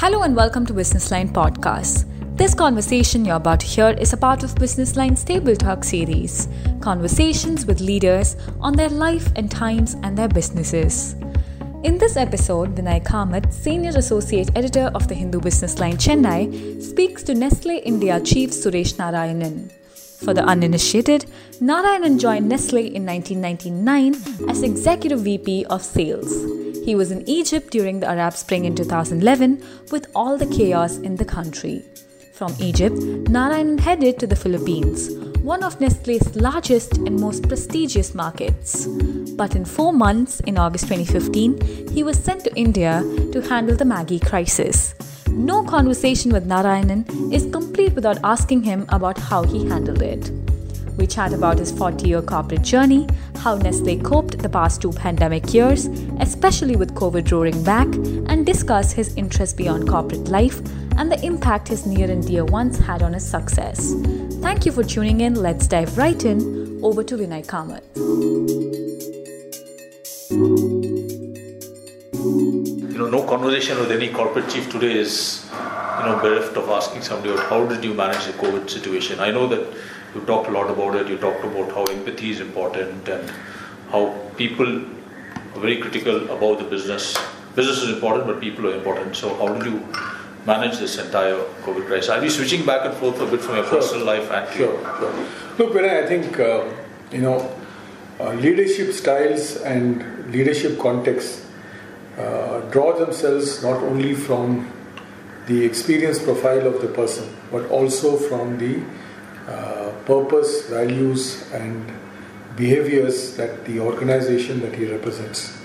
Hello and welcome to Business Line Podcast. This conversation you're about to hear is a part of Business Line's Table Talk series conversations with leaders on their life and times and their businesses. In this episode, Vinay Kamath, Senior Associate Editor of the Hindu Business Line Chennai, speaks to Nestle India Chief Suresh Narayanan. For the uninitiated, Narayanan joined Nestle in 1999 as Executive VP of Sales. He was in Egypt during the Arab Spring in 2011 with all the chaos in the country. From Egypt, Narayanan headed to the Philippines, one of Nestle's largest and most prestigious markets. But in four months, in August 2015, he was sent to India to handle the Maggi crisis. No conversation with Narayanan is complete without asking him about how he handled it. We chat about his 40 year corporate journey, how Nestle coped the past two pandemic years, especially with COVID roaring back, and discuss his interests beyond corporate life and the impact his near and dear ones had on his success. Thank you for tuning in. Let's dive right in. Over to Vinay Kamath. You know, no conversation with any corporate chief today is, you know, bereft of asking somebody how did you manage the COVID situation. I know that you talked a lot about it. You talked about how empathy is important and how people are very critical about the business. Business is important, but people are important. So, how did you manage this entire COVID crisis? I'll be switching back and forth a bit from your Sure. personal life and Sure, sure. Look, Vinay, I think, uh, you know, uh, leadership styles and leadership contexts uh, draw themselves not only from the experience profile of the person, but also from the uh, purpose, values, and behaviors that the organization that he represents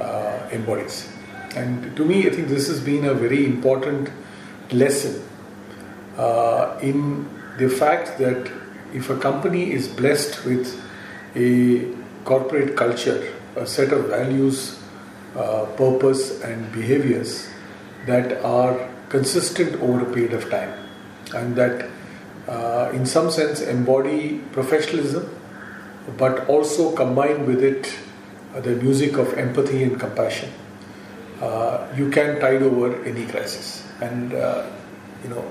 uh, embodies. And to me, I think this has been a very important lesson uh, in the fact that if a company is blessed with a corporate culture, a set of values, uh, purpose, and behaviors that are consistent over a period of time, and that uh, in some sense embody professionalism, but also combine with it uh, the music of empathy and compassion, uh, you can tide over any crisis. And uh, you know,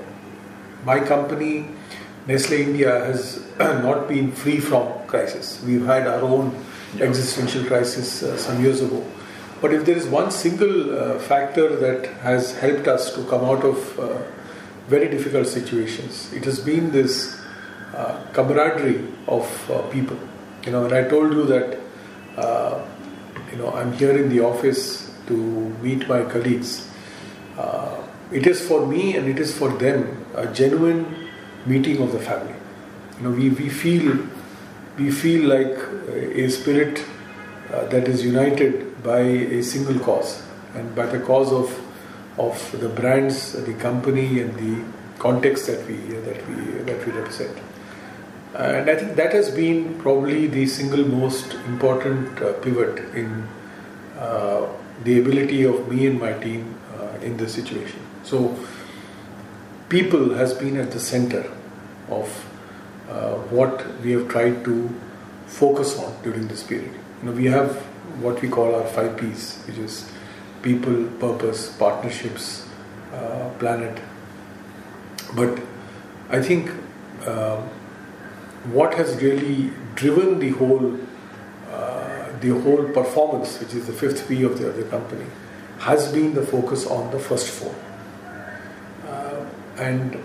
my company, Nestle India, has not been free from crisis. We've had our own existential crisis uh, some years ago. But if there is one single uh, factor that has helped us to come out of uh, very difficult situations, it has been this uh, camaraderie of uh, people. You know, and I told you that, uh, you know, I'm here in the office to meet my colleagues. Uh, it is for me and it is for them a genuine meeting of the family. You know, we, we feel we feel like a spirit that is united by a single cause and by the cause of of the brands, the company, and the context that we that we that we represent. And I think that has been probably the single most important uh, pivot in uh, the ability of me and my team uh, in this situation. So, people has been at the center of uh, what we have tried to focus on during this period. You know, we have what we call our five P's, which is people, purpose, partnerships, uh, planet. But I think uh, what has really driven the whole uh, the whole performance, which is the fifth P of the, of the company, has been the focus on the first four. Uh, and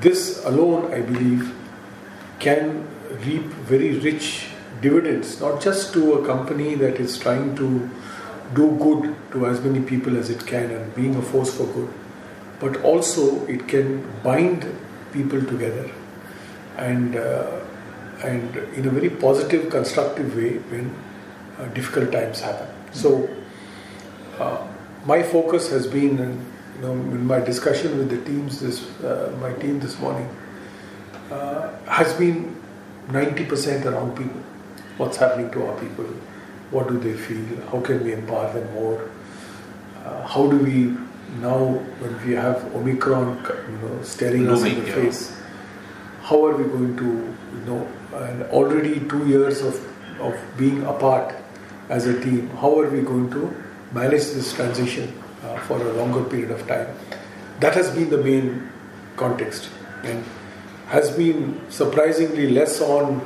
this alone, I believe, can reap very rich dividends, not just to a company that is trying to do good to as many people as it can and being a force for good, but also it can bind people together and uh, and in a very positive, constructive way when uh, difficult times happen. So, uh, my focus has been, you know, in my discussion with the teams, this uh, my team this morning, uh, has been 90% around people. What's happening to our people? What do they feel? How can we empower them more? Uh, how do we now, when we have Omicron, you know, staring us in the yeah. face? how are we going to, you know, and already two years of, of being apart as a team, how are we going to manage this transition uh, for a longer period of time. That has been the main context and has been surprisingly less on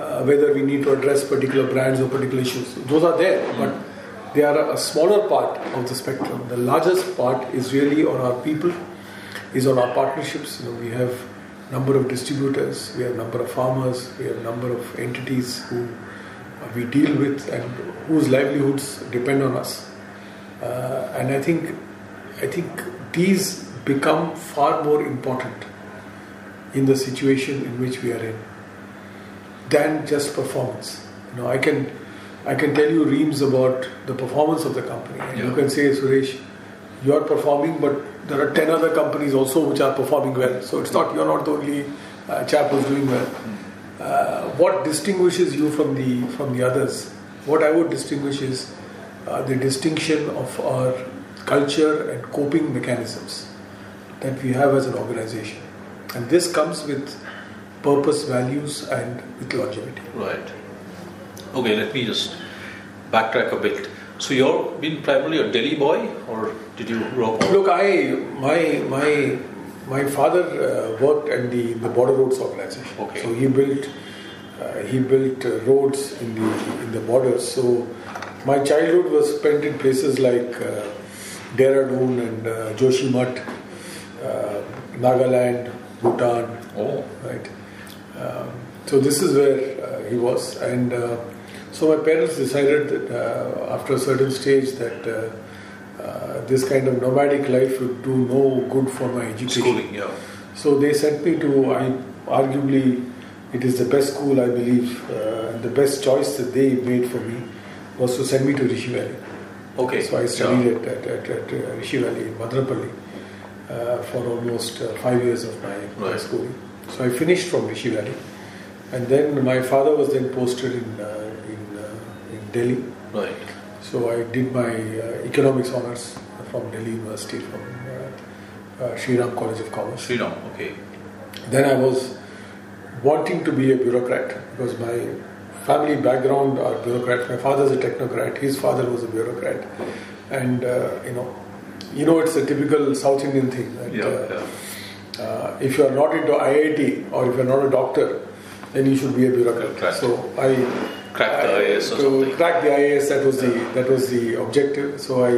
uh, whether we need to address particular brands or particular issues. Those are there, mm. but they are a smaller part of the spectrum. The largest part is really on our people, is on our partnerships. You know, we have number of distributors, we have number of farmers, we have number of entities who we deal with and whose livelihoods depend on us. Uh, and I think, I think these become far more important in the situation in which we are in than just performance. You know, I can I can tell you reams about the performance of the company, and yeah. you can say, Suresh, you are performing, but there are ten other companies also which are performing well. So it's not you're not the only uh, chap who's doing well. Uh, what distinguishes you from the from the others? What I would distinguish is uh, the distinction of our culture and coping mechanisms that we have as an organization. And this comes with purpose, values, and with longevity. Right. Okay, let me just backtrack a bit. So you've been primarily a Delhi boy, or did you grow up? Look, I my my my father uh, worked at the the border roads organization. Okay. So he built uh, he built uh, roads in the in the borders. So my childhood was spent in places like uh, Dehradun and uh, Joshimath, uh, Nagaland, Bhutan. Oh, right. Um, so this is where uh, he was, and uh, so my parents decided that uh, after a certain stage that uh, uh, this kind of nomadic life would do no good for my education. Schooling, yeah. So they sent me to, I arguably, it is the best school I believe, and the best choice that they made for me was to send me to Rishi Valley. Okay. So I studied yeah. at, at, at, at Rishi Valley in Madanapalle uh, for almost uh, five years of my, right. my schooling. So I finished from Rishi Valley, and then my father was then posted in uh, in, uh, in Delhi. Right. So I did my uh, economics honors from Delhi University from uh, Shri Ram College of Commerce. Sri Ram, okay. Then I was wanting to be a bureaucrat because my family background are bureaucrats. My father is a technocrat. His father was a bureaucrat, and you know you know, it's a typical South Indian thing. That, yeah, uh, yeah. Uh, if you are not into IIT or if you are not a doctor, then you should be a bureaucrat. So I cracked the IAS to crack the IAS. That was the that was the objective. So I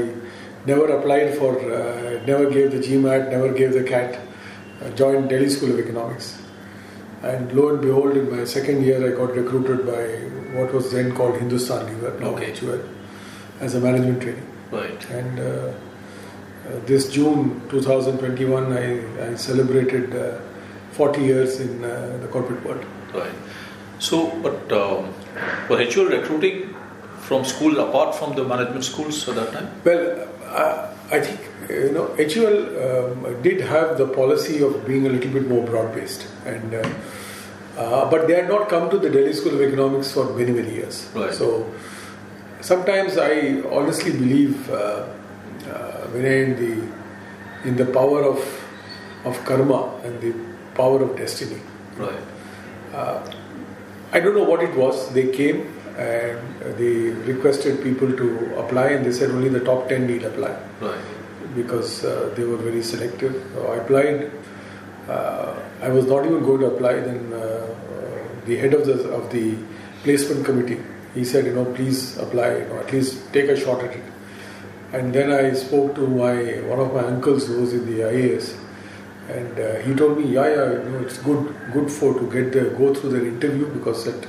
never applied for, uh, never gave the GMAT, never gave the CAT. I joined Delhi School of Economics, and lo and behold, in my second year, I got recruited by what was then called Hindustan Lever, now okay. HUL, as a management trainee. Right. And uh, uh, this June 2021, I, I celebrated uh, 40 years in uh, the corporate world. Right. So, but um, were HUL recruiting from school apart from the management schools at that time? Well, uh, I think you know HUL um, did have the policy of being a little bit more broad-based, and uh, uh, but they had not come to the Delhi School of Economics for many many years. Right. So sometimes I honestly believe uh, in the in the power of of karma and the power of destiny. Right. Uh, I don't know what it was. They came and they requested people to apply, and they said only the top ten need apply. Right. Because uh, they were very selective. So I applied. Uh, I was not even going to apply. Then uh, uh, the head of the of the placement committee, he said, you know, please apply. You know, at least take a shot at it. And then I spoke to my one of my uncles who was in the IAS, and uh, he told me, yeah, yeah, you know, it's good, good for to get the go through the interview because that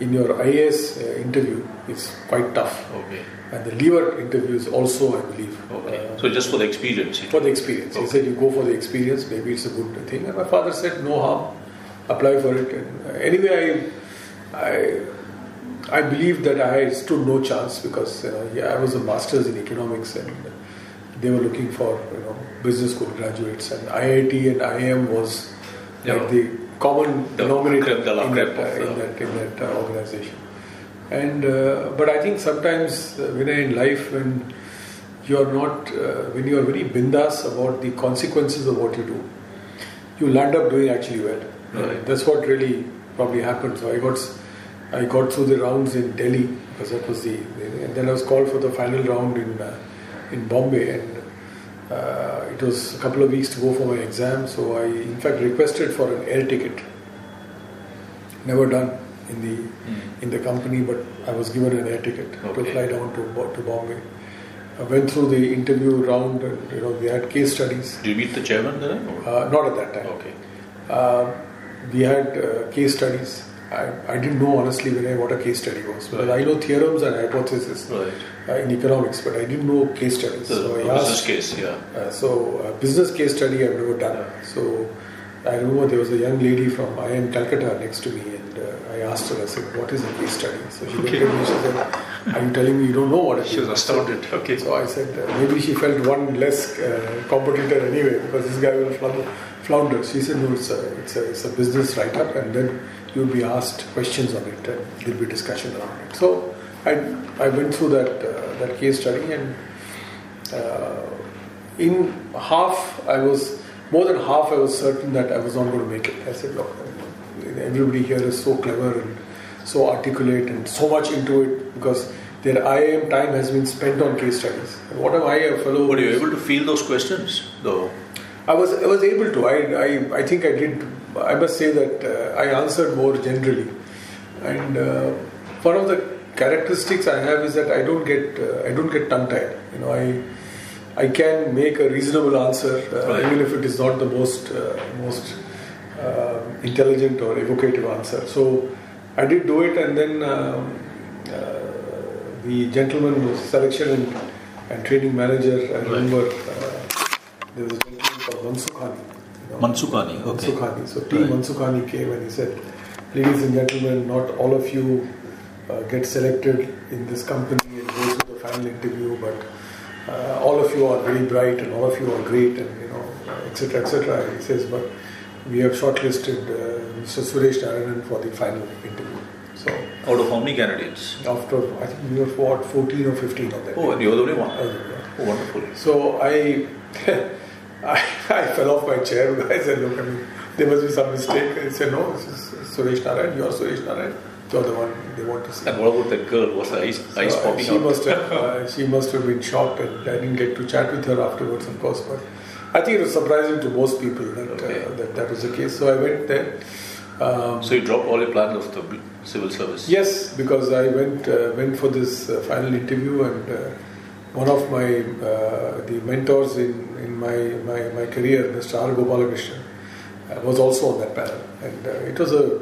in your IAS uh, interview it's quite tough. Okay. And the lever interview is also, I believe. Okay. Uh, so just for the experience. For the experience, okay. he said you go for the experience. Maybe it's a good thing. And my father said no harm, apply for it. And uh, anyway, I, I I believe that I stood no chance because yeah, I was a master's in economics and they were looking for you know business school graduates and IIT and IIM was yeah. like the common denominator in, that, uh, in, that, in that uh, organization. And uh, but I think sometimes uh, when in life when you are not uh, when you are very bindas about the consequences of what you do, you land up doing actually well. Right. That's what really probably happened. So I got I got through the rounds in Delhi because that was the, and then I was called for the final round in uh, in Bombay, and Uh, it was a couple of weeks to go for my exam, so I in fact requested for an air ticket. Never done in the Mm. in the company, but I was given an air ticket to fly down to to Bombay. I went through the interview round, and you know we had case studies. did you meet the chairman then? Uh, not at that time. Okay. Uh, we had uh, case studies. I, I didn't know honestly Vinay what a case study was because Right. I know theorems and hypotheses Right. uh, in economics, but I didn't know case studies. The, so the I business asked. case, yeah. Uh, so uh, business case study I've never done. So I remember there was a young lady from IIM Calcutta next to me, and uh, I asked her. I said, "What is a case study?" So she Okay. looked at me. And she said, "Are you telling me you don't know what a She was astounded. Okay. so I said uh, maybe she felt one less uh, competitor anyway because this guy will flounder. flounder. She said no, it's a, it's a, it's a business write-up and then you'll be asked questions on it and there'll be discussion around it. So I, I went through that, uh, that case study and uh, in half I was, more than half I was certain that I was not going to make it. I said look, everybody here is so clever and so articulate and so much into it because their IIM time has been spent on case studies. And what am I, a fellow? Were you able to feel those questions, though? I was I was able to. I I, I think I did. I must say that uh, I answered more generally, and uh, one of the characteristics I have is that I don't get uh, I don't get tongue tied. You know, I I can make a reasonable answer uh, Right. even if it is not the most uh, most uh, intelligent or evocative answer. So I did do it, and then um, uh, the gentleman was selection and, and training manager. I remember. Uh, there was a gentleman called Mansukhani. You know, Mansukhani, okay. Mansukhani. So T. Right. Mansukhani came and he said, "Ladies and gentlemen, not all of you uh, get selected in this company and go to the final interview, but uh, all of you are very bright and all of you are great, and you know, etc. etc." He says, "But we have shortlisted uh, Mr. Suresh Narayanan for the final interview." So Out of how many candidates? after I think we were what 14 or 15 of them. Oh, and you're the only one. Oh, wonderful. So I, I, I fell off my chair. I said, look, I mean, there must be some mistake. I said, no, this is Suresh Narayan. You are Suresh Narayan. You're the one they want to see. And what about that girl? Was ice, ice So, uh, popping she out? must have uh, she must have been shocked, and I didn't get to chat with her afterwards, of course. But I think it was surprising to most people that Okay. uh, that, that was the case. So I went there. Um, So you dropped all your plans of the civil service? Yes, because I went uh, went for this uh, final interview, and uh, one of my uh, the mentors in, in my, my, my career, Mr. R. Gopalakrishnan, uh, was also on that panel, and uh, it was a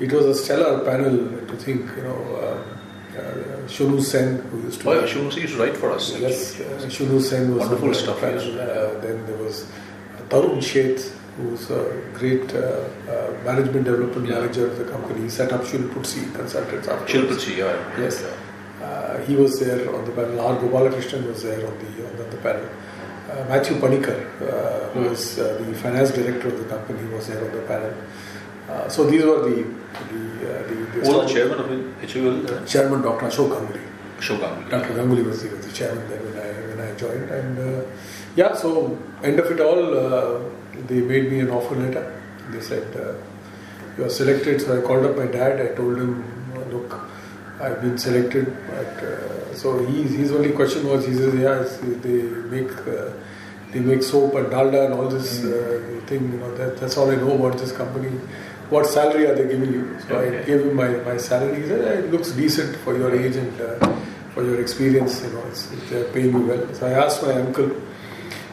it was a stellar panel to think. You know, um, uh, Shunu Sen, who used to Oh, yeah, Shunu used to write for us. Yes, uh, Shunu Sen was Wonderful on the stuff, panel. yes. Uh, then there was Tarun Sheth, who's a great uh, uh, management development Yeah. manager of the company. He set up Shilputsi Consultants afterwards. Shilpachi, yeah. Yes. Yeah. Uh, he was there on the panel. R. Gopalakrishnan was there on the, on the panel. Uh, Matthew Panikar, uh, who was uh, the finance director of the company, was there on the panel. Uh, so these were the the, uh, the, the the chairman of HUL? Chairman, Dr. Ashok Ganguly. Ashok Ganguly. Dr. Ganguly was the, was the chairman there when I when I joined, and uh, yeah. So end of it all, uh, they made me an offer letter. They said uh, you are selected. So I called up my dad. I told him, look, I've been selected. But, uh, so he, his only question was, he says, yeah, it's- they make uh, they make soap and dalda and all this uh, thing. You know, that, that's all I know about this company. What salary are they giving you? So I gave him my, my salary. He said, "Eh, it looks decent for your age and uh, for your experience. You know, it's, they're paying you well. So I asked my uncle,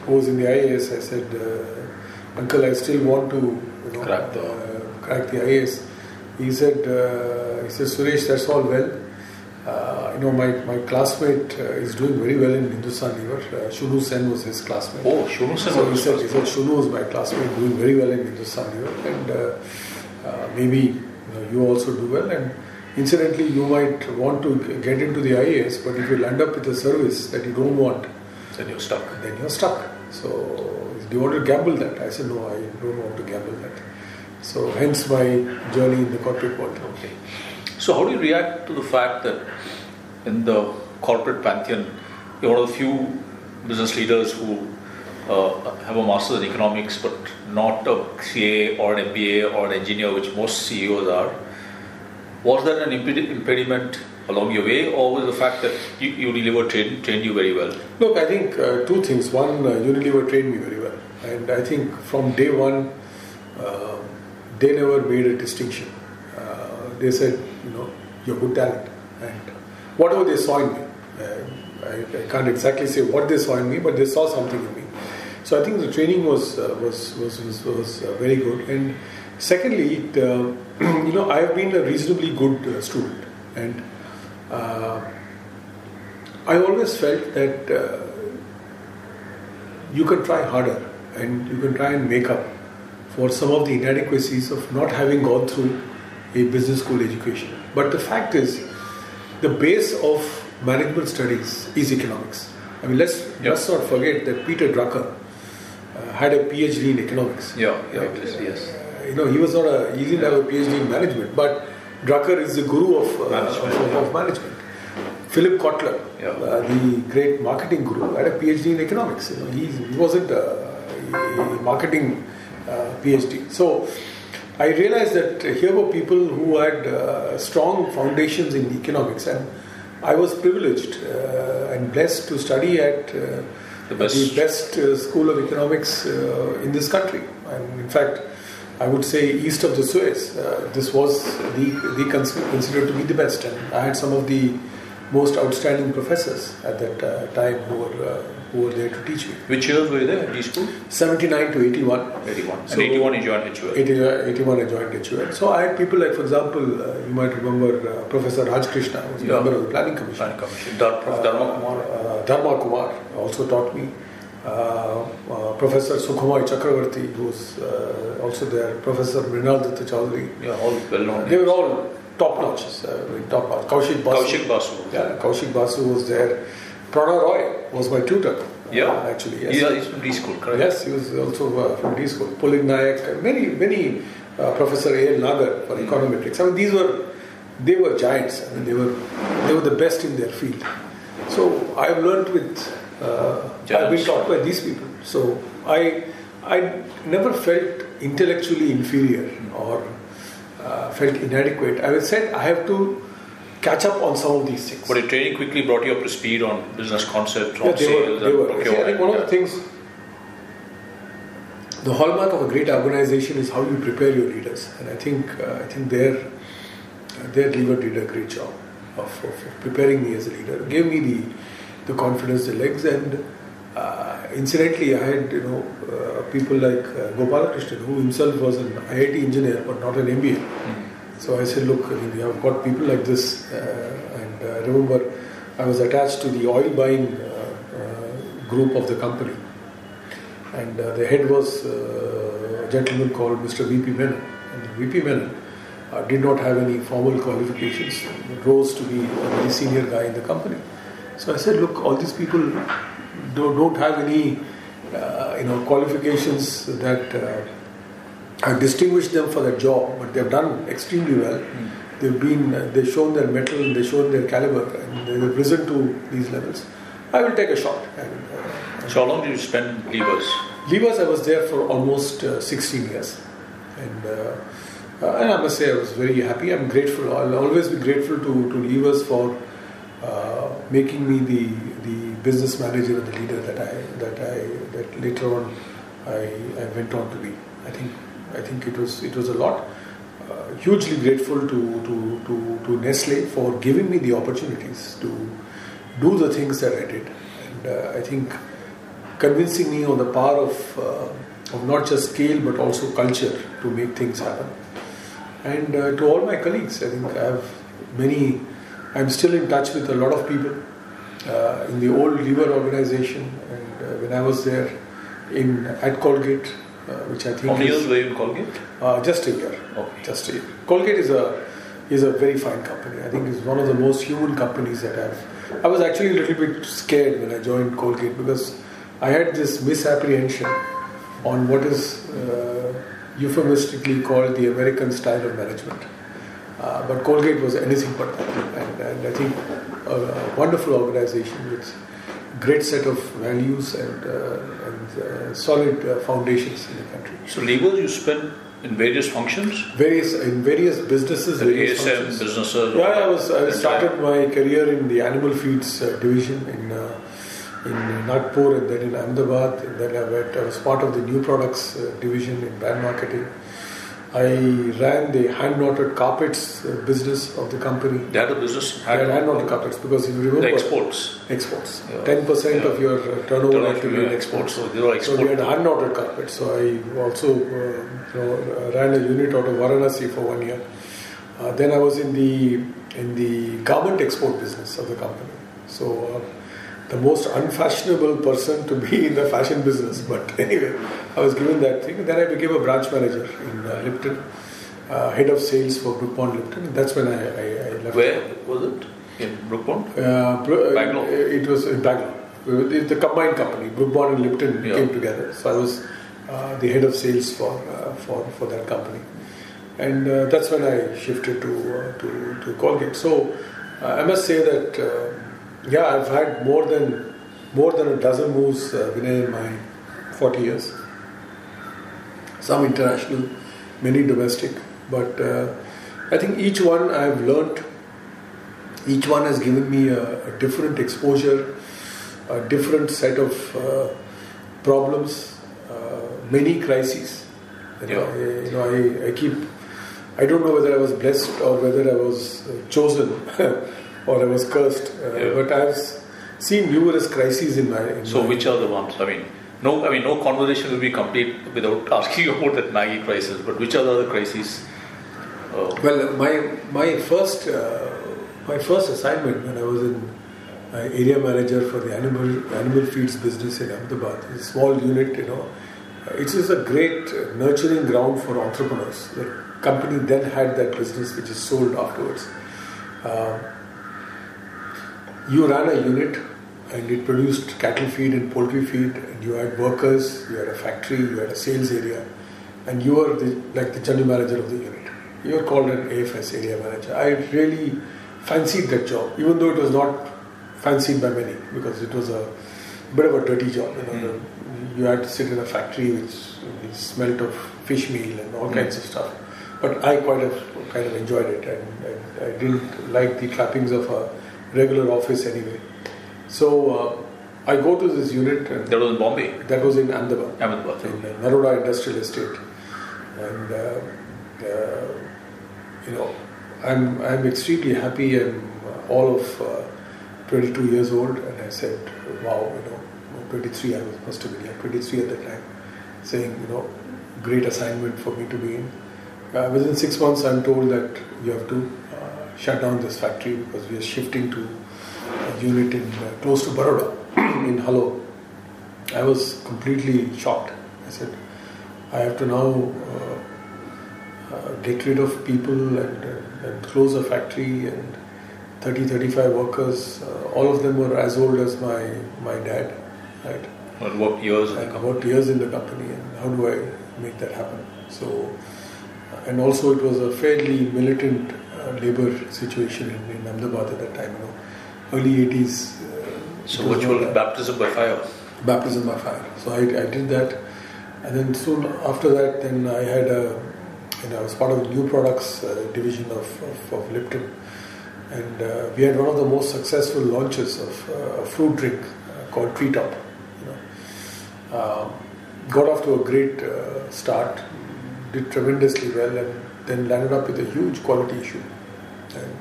who was in the IAS, I said, uh, Uncle, I still want to you know, Crack the- uh, crack the IAS. He said, uh, he said, Suresh, that's all well. You know, my, my classmate uh, is doing very well in Hindustan Lever. Uh, Shunu Sen was his classmate. Oh, Shunu Sen So he was said, he said, Shunu is my classmate, doing very well in Hindustan Lever, and uh, uh, maybe you, know, you also do well. And incidentally, you might want to get into the IAS, but if you land up with a service that you don't want, Then you're stuck. then you're stuck. So, do you want to gamble that? I said, no, I don't want to gamble that. So, hence my journey in the corporate world. Okay. So, how do you react to the fact that in the corporate pantheon, you're one of the few business leaders who uh, have a master's in economics, but not a CA or an MBA or an engineer, which most CEOs are? Was that an impedi- impediment along your way, or was the fact that you, Unilever trained, trained you very well? Look, I think uh, two things. One, uh, Unilever trained me very well, and I think from day one, uh, they never made a distinction. Uh, they said, you know, you're good talent, and whatever they saw in me, uh, I, I, can't exactly say what they saw in me, but they saw something in me. So I think the training was uh, was was was, was very good, and secondly, it, you know, I have been a reasonably good student, and uh, I always felt that uh, you can try harder and you can try and make up for some of the inadequacies of not having gone through a business school education. But the fact is, the base of management studies is economics. I mean, let's yep. let's not forget that Peter Drucker uh, had a PhD in economics. Yeah, yeah, yes. Uh, you know, he was not a he didn't have a PhD in management, but Drucker is the guru of, uh, management, of, of, management. Philip Kotler, yeah. uh, the great marketing guru, had a PhD in economics. You know, he, he wasn't a, a marketing uh, PhD. So I realized that here were people who had uh, strong foundations in economics, and I was privileged uh, and blessed to study at uh, the best, the best school of economics in this country. And in fact, I would say east of the Suez. Uh, this was the, the considered to be the best, and I had some of the most outstanding professors at that uh, time who were uh, who were there to teach me. Which years were you there at D school? 79 to 81. 81. So and 81 you joined HUL. 81 I joined HUL. So I had people like, for example, uh, you might remember uh, Professor Raj Krishna, who was a yeah. member of the Planning Commission. Planning Commission. Dar- Prof. Dharma Kumar. Dharma Kumar also taught me. Uh, uh, Professor Sukhmoy Chakravarti, who was uh, also there, Professor Mrinal Chaudhary. Yeah, all well known. They were all top notch, top notch. Kaushik Basu. Kaushik Basu. Yeah, Kaushik Basu was there. Prannoy Roy was my tutor. Yeah, uh, actually, yes. Yeah, he's from D school, correct? Yes, he was also uh, from D school. Pulin Nayak, many, many. Uh, Professor A. L. Nagar for mm. econometrics. I mean, these were they were giants. I mean, they were they were the best in their field. So I've learned with uh, I've been taught by these people. So I, I never felt intellectually inferior or uh, felt inadequate. I was said I have to catch up on some of these things. But your training quickly brought you up to speed on business concepts, on yeah, sales, were, and procurement. See, I think one yeah. of the things, the hallmark of a great organization is how you prepare your leaders, and I think uh, I think their uh, their leader did a great job of, of, preparing me as a leader. It gave me the the confidence, the legs, and uh, incidentally, I had you know uh, people like uh, Gopalakrishnan, who himself was an IIT engineer but not an MBA. Mm. So I said, look, I mean, we have got people like this, uh, and uh, remember, I was attached to the oil buying uh, group of the company, and the head was a gentleman called Mr. V.P. Menon, and V.P. Menon. did not have any formal qualifications, rose to be a very senior guy in the company. So I said, look, all these people don't, don't have any, uh, you know, qualifications that uh, have distinguished them for that job, but they've done extremely well. Mm. They've been, uh, they've shown their mettle, and they've shown their caliber, and they've risen to these levels. I will take a shot. And, uh, so how long did you spend Levers? Levers, I was there for almost uh, 16 years, and. Uh, and I must say, I was very happy. I'm grateful. I'll always be grateful to, to Levers for uh, making me the the business manager and the leader that I that I that later on I, I went on to be. I think I think it was it was a lot. Uh, hugely grateful to, to, to, to Nestle for giving me the opportunities to do the things that I did. And uh, I think convincing me on the power of, uh, of not just scale but also culture to make things happen. And uh, to all my colleagues, I think I have many I'm still in touch with a lot of people uh, in the old Lever organization, and uh, when I was there in at Colgate, which I think. How many years were you in Colgate? Uh, just a year. Okay. Just a year. Colgate is a is a very fine company. I think it's one of the most human companies that I've. I was actually a little bit scared when I joined Colgate because I had this misapprehension on what is uh, euphemistically called the American style of management. Uh, but Colgate was anything but that. And, and I think a, a, wonderful organization with great set of values and, uh, and uh, solid uh, foundations in the country. So legal you spent in various functions? Various in various businesses. Various ASM functions. businesses? Yeah, I was. I started my career in the animal feeds uh, division in uh, in Nagpur and then in Ahmedabad. And then I, went, I was part of the new products uh, division in brand marketing. I ran the hand knotted carpets uh, business of the company. They had a business? I had hand knotted carpets because you remember The exports? exports. Yeah. Ten percent Yeah. of your uh, turnover had to be in exports. So So we had hand knotted carpets. So I also uh, you know, ran a unit out of Varanasi for one year. Uh, then I was in the in the garment export business of the company. So uh, the most unfashionable person to be in the fashion business. But anyway, I was given that thing. Then I became a branch manager in uh, Lipton, uh, head of sales for Brooke Bond Lipton. And that's when I, I, I left. Where was it? In Brooke Bond? Uh, Bro- uh, Bangalore? It was in Bangalore. It's the combined company, Brooke Bond and Lipton Yeah. came together. So I was uh, the head of sales for uh, for for that company, and uh, that's when I shifted to uh, to, to Colgate. So uh, I must say that uh, yeah, I've had more than more than a dozen moves, uh, Vinay, in my 40 years. Some international, many domestic, but uh, I think each one I've learnt each one has given me a, a different exposure, a different set of uh, problems, uh, many crises. You know, Yeah. I, you know I, I keep, I don't know whether I was blessed or whether I was uh, chosen or I was cursed, uh, Yeah. but I've seen numerous crises in my. In So my, which are the ones? I mean, no, I mean, no conversation will be complete without asking about that Maggi crisis. But which are the other crises? Uh, Well, my my first uh, my first assignment when I was in uh, area manager for the animal animal feeds business in Ahmedabad, a small unit, you know, uh, it is a great nurturing ground for entrepreneurs. The company then had that business which is sold afterwards. Uh, you ran a unit and it produced cattle feed and poultry feed and you had workers, you had a factory, you had a sales area and you were the, like the general manager of the unit. You were called an AFS area manager. I really fancied that job even though it was not fancied by many because it was a bit of a dirty job. You, know, the- you had to sit in a factory which, which smelt of fish meal and all hmm. kinds of stuff. But I quite have, kind of enjoyed it and, and I didn't like the trappings of a regular office anyway. So uh, I go to this unit and that was in Bombay, that was in Ahmedabad, Ahmedabad. in uh, Naroda Industrial Estate, and uh, uh, you know I'm I'm extremely happy. I'm uh, all of uh, 22 years old, and I said, wow, you know, 23. I was must have been yeah, 23 at that time, saying you know, great assignment for me to be in. Uh, within six months, I'm told that you have to shut down this factory because we are shifting to a unit in uh, close to Baroda in Halol. I was completely shocked. I said, I have to now uh, uh, get rid of people and, uh, and close a factory and 30, 35 workers. Uh, all of them were as old as my, my dad, right? And what years in the company? about years in the company and how do I make that happen? So, uh, and also it was a fairly militant labor situation in, in Ahmedabad at that time, you know, early 80s. Uh, So it was virtual not a- baptism by fire. baptism by fire. So I, I did that, and then soon after that, then I had a, you know, I was part of the new products uh, division of, of, of Lipton, and uh, we had one of the most successful launches of uh, a fruit drink uh, called Treetop. You know, um, got off to a great uh, start, did tremendously well, and then landed up with a huge quality issue, and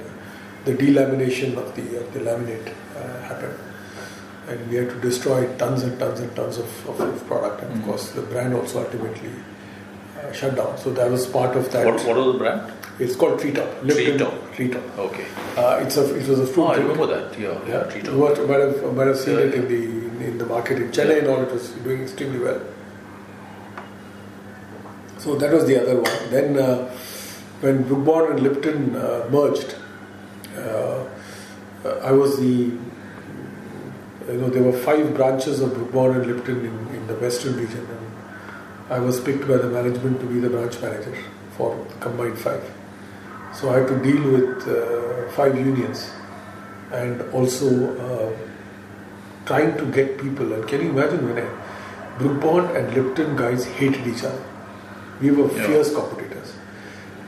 the delamination of the of the laminate uh, happened and we had to destroy tons and tons and tons of, of, of product. And of Mhm. course, the brand also ultimately uh, shut down. So that was part of that. What, what was the brand? It's called Treetop. Lipton Treetop. Treetop. Okay. Uh, it's a it was a fruit Oh, I remember that. Yeah, yeah, Yeah, Treetop. you might, might have might have seen Yeah, it in the in the market in Chennai and all. It was doing extremely well. So that was the other one. Then uh, when Brooke Bond and Lipton uh, merged, uh, uh, I was the you know there were five branches of Brooke Bond and Lipton in, in the western region, and I was picked by the management to be the branch manager for the combined five. So I had to deal with uh, five unions and also uh, trying to get people. And can you imagine when I, Brooke Bond and Lipton guys hated each other? We were Yeah. fierce competitors.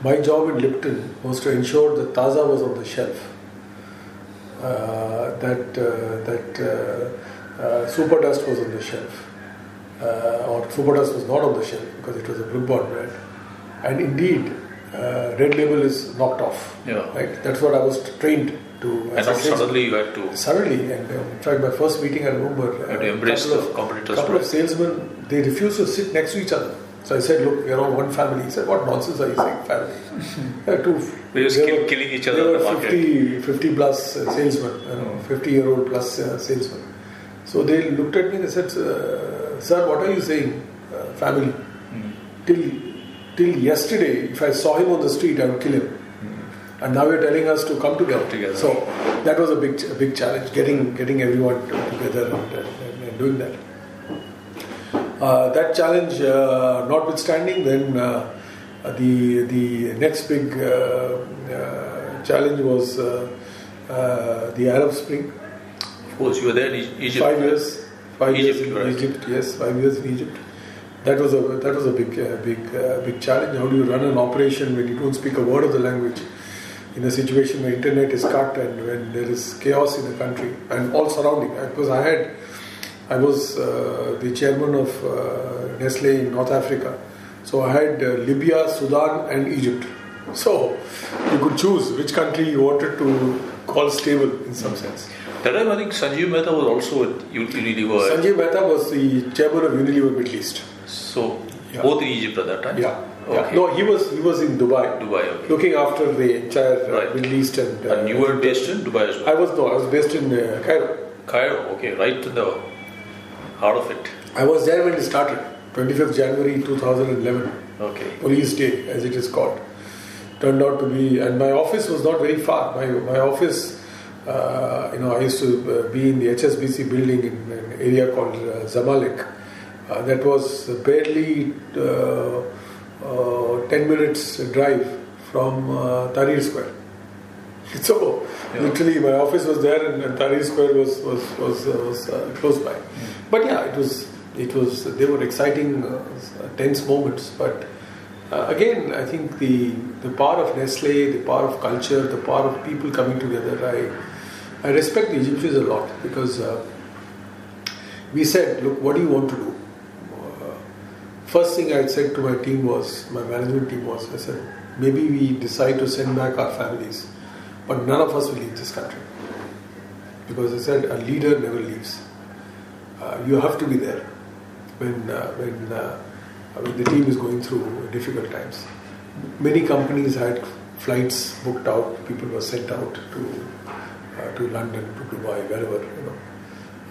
My job in Lipton was to ensure that Taaza was on the shelf, uh, that uh, that uh, uh, Super Dust was on the shelf, uh, or Super Dust was not on the shelf because it was a Bond brand. And indeed, uh, Red Label is knocked off. Yeah. Right. That's what I was trained to. And as a now salesman. suddenly you had to. Suddenly, and in fact, my first meeting, I remember. uh, Had to embrace the of- competitors' couple of salesmen, they refused to sit next to each other. So I said, look, we are all one family. He said, what nonsense are you saying, family? Two. They just were- killing each other in the market. 50, 50 plus uh, salesmen, you know, 50 year old plus uh, salesmen. So they looked at me and they said, uh, sir, what are you saying, uh, family? Hmm. Till, till yesterday, if I saw him on the street, I would kill him. And now you're telling us to come together. Together. So that was a big, a big challenge, getting getting everyone together and, and, and doing that. Uh, that challenge uh, notwithstanding, then uh, the the next big uh, uh, challenge was uh, uh, the Arab Spring. Of course, you were there in Egypt. Five years, five Egypt, years in right. Egypt. Yes, five years in Egypt. That was a that was a big uh, big uh, big challenge. How do you run an operation when you don't speak a word of the language? In a situation where internet is cut and when there is chaos in the country and all surrounding. Because I had, I was uh, the chairman of uh, Nestle in North Africa, so I had uh, Libya, Sudan, and Egypt. So you could choose which country you wanted to call stable in some sense. That time, I think Sanjeev Mehta was also at Unilever. Sanjay Mehta was the chairman of Unilever Middle East. So, Yeah. both in Egypt at that time? Yeah. Okay. No, he was he was in Dubai, Dubai, okay. looking after the entire uh, Right. Middle East and. And you were based in Dubai as well? I was no, I was based in uh, Cairo. Cairo, okay, right in the heart of it. I was there when it started, 25th January 2011, Okay. Police Day, as it is called. Turned out to be, and my office was not very far. My my office, uh, you know, I used to uh, be in the HSBC building in an area called uh, Zamalek. Uh, that was barely uh, uh, 10 minutes drive from uh, Tahrir Square. So, Yeah. literally, my office was there, and, and Tahrir Square was was was, uh, was uh, close by. But yeah, it was it was they were exciting, uh, tense moments. But uh, again, I think the the power of Nestle, the power of culture, the power of people coming together. I I respect the Egyptians a lot because uh, we said, look, what do you want to do? Uh, first thing I said to my team was, my management team was, I said, maybe we decide to send back our families, but none of us will leave this country. Because I said, a leader never leaves. Uh, you have to be there when, uh, when, uh, when the team is going through difficult times. Many companies had flights booked out, people were sent out to, uh, to London, to Dubai, wherever, you know.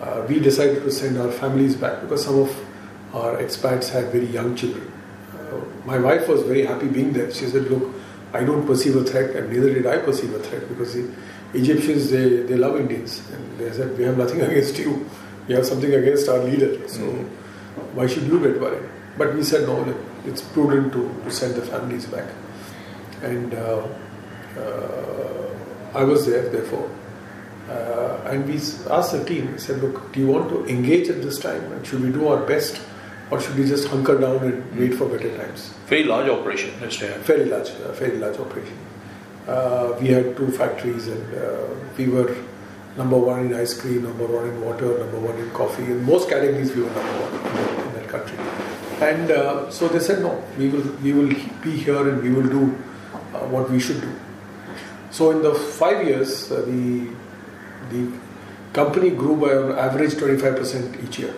Uh, we decided to send our families back because some of our expats had very young children. Uh, my wife was very happy being there. She said, Look, I don't perceive a threat, and neither did I perceive a threat because the Egyptians, they, they love Indians. And they said, We have nothing against you, we have something against our leader. So why should you get worried? But we said, No, look, it's prudent to, to send the families back. And uh, uh, I was there, therefore. Uh, and we asked the team, we said, look, do you want to engage at this time? And should we do our best? Or should we just hunker down and wait for better times? Very large operation, say. Fairly large, uh, fairly large operation. Uh, we had two factories and uh, we were number one in ice cream, number one in water, number one in coffee. In most categories, we were number one in that country. And uh, so they said, no, we will, we will be here and we will do uh, what we should do. So in the five years, uh, the the company grew by an average 25% each year.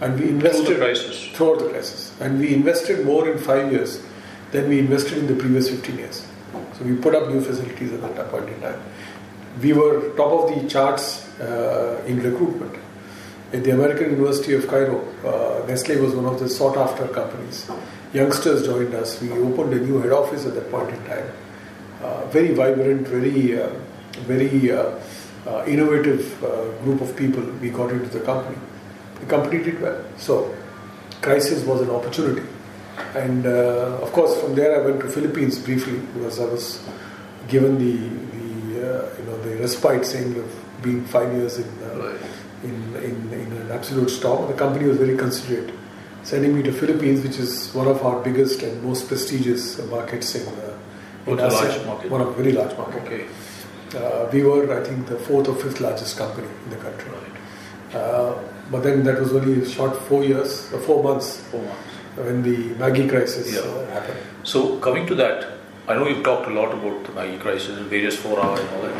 And we invested Through the crisis. throughout the crisis. And we invested more in five years than we invested in the previous 15 years. So we put up new facilities at that point in time. We were top of the charts uh, in recruitment. At the American University of Cairo, uh, Nestle was one of the sought after companies. Youngsters joined us. We opened a new head office at that point in time. Uh, very vibrant, very, uh, very uh, uh, innovative uh, group of people we got into the company. The company did well. So, crisis was an opportunity. And uh, of course, from there I went to Philippines briefly because I was given the, the uh, you know the respite saying of being five years in uh, Right. in, in, in an absolute storm. The company was very considerate, sending me to Philippines, which is one of our biggest and most prestigious markets in, uh, in large market? One of very large market. Okay. Uh, we were, I think, the fourth or fifth largest company in the country. Right. Uh, but then that was only a short four years, uh, four months Four months. when the Maggi crisis Yeah. uh, happened. So coming to that, I know you've talked a lot about the Maggi crisis and various fora and all that.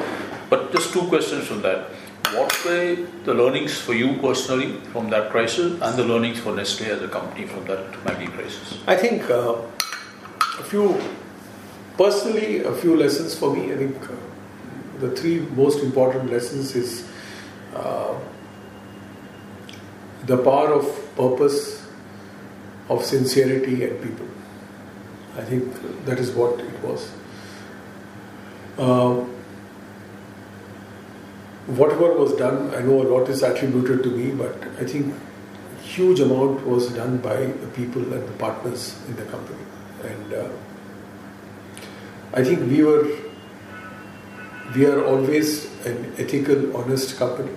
But just two questions from that. What were the learnings for you personally from that crisis and the learnings for Nestle as a company from that Maggi crisis? I think uh, a few, personally, a few lessons for me. I think uh, the three most important lessons is uh, the power of purpose, of sincerity, and people. I think that is what it was. Uh, whatever was done, I know a lot is attributed to me, but I think huge amount was done by the people and the partners in the company. And uh, I think we were, we are always an ethical, honest company.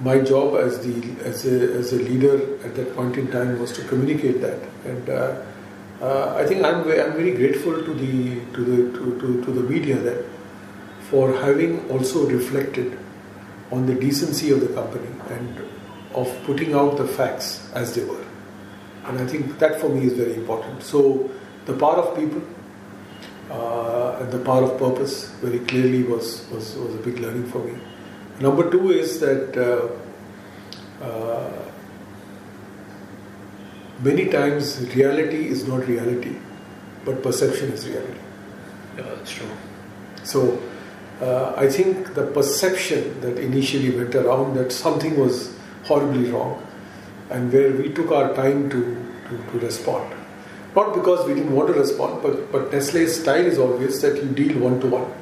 My job as the as a, as a leader at that point in time was to communicate that, and uh, uh, I think I'm I'm very grateful to the to the to, to, to the media that for having also reflected on the decency of the company and of putting out the facts as they were. And I think that for me is very important. So the power of people uh, and the power of purpose very clearly was, was, was a big learning for me. Number two is that uh, uh, many times reality is not reality, but perception is reality. Yeah, that's true. So uh, I think the perception that initially went around that something was horribly wrong, and where we took our time to, to, to respond. Not because we didn't want to respond, but, but Nestle's style is always that you deal one to one.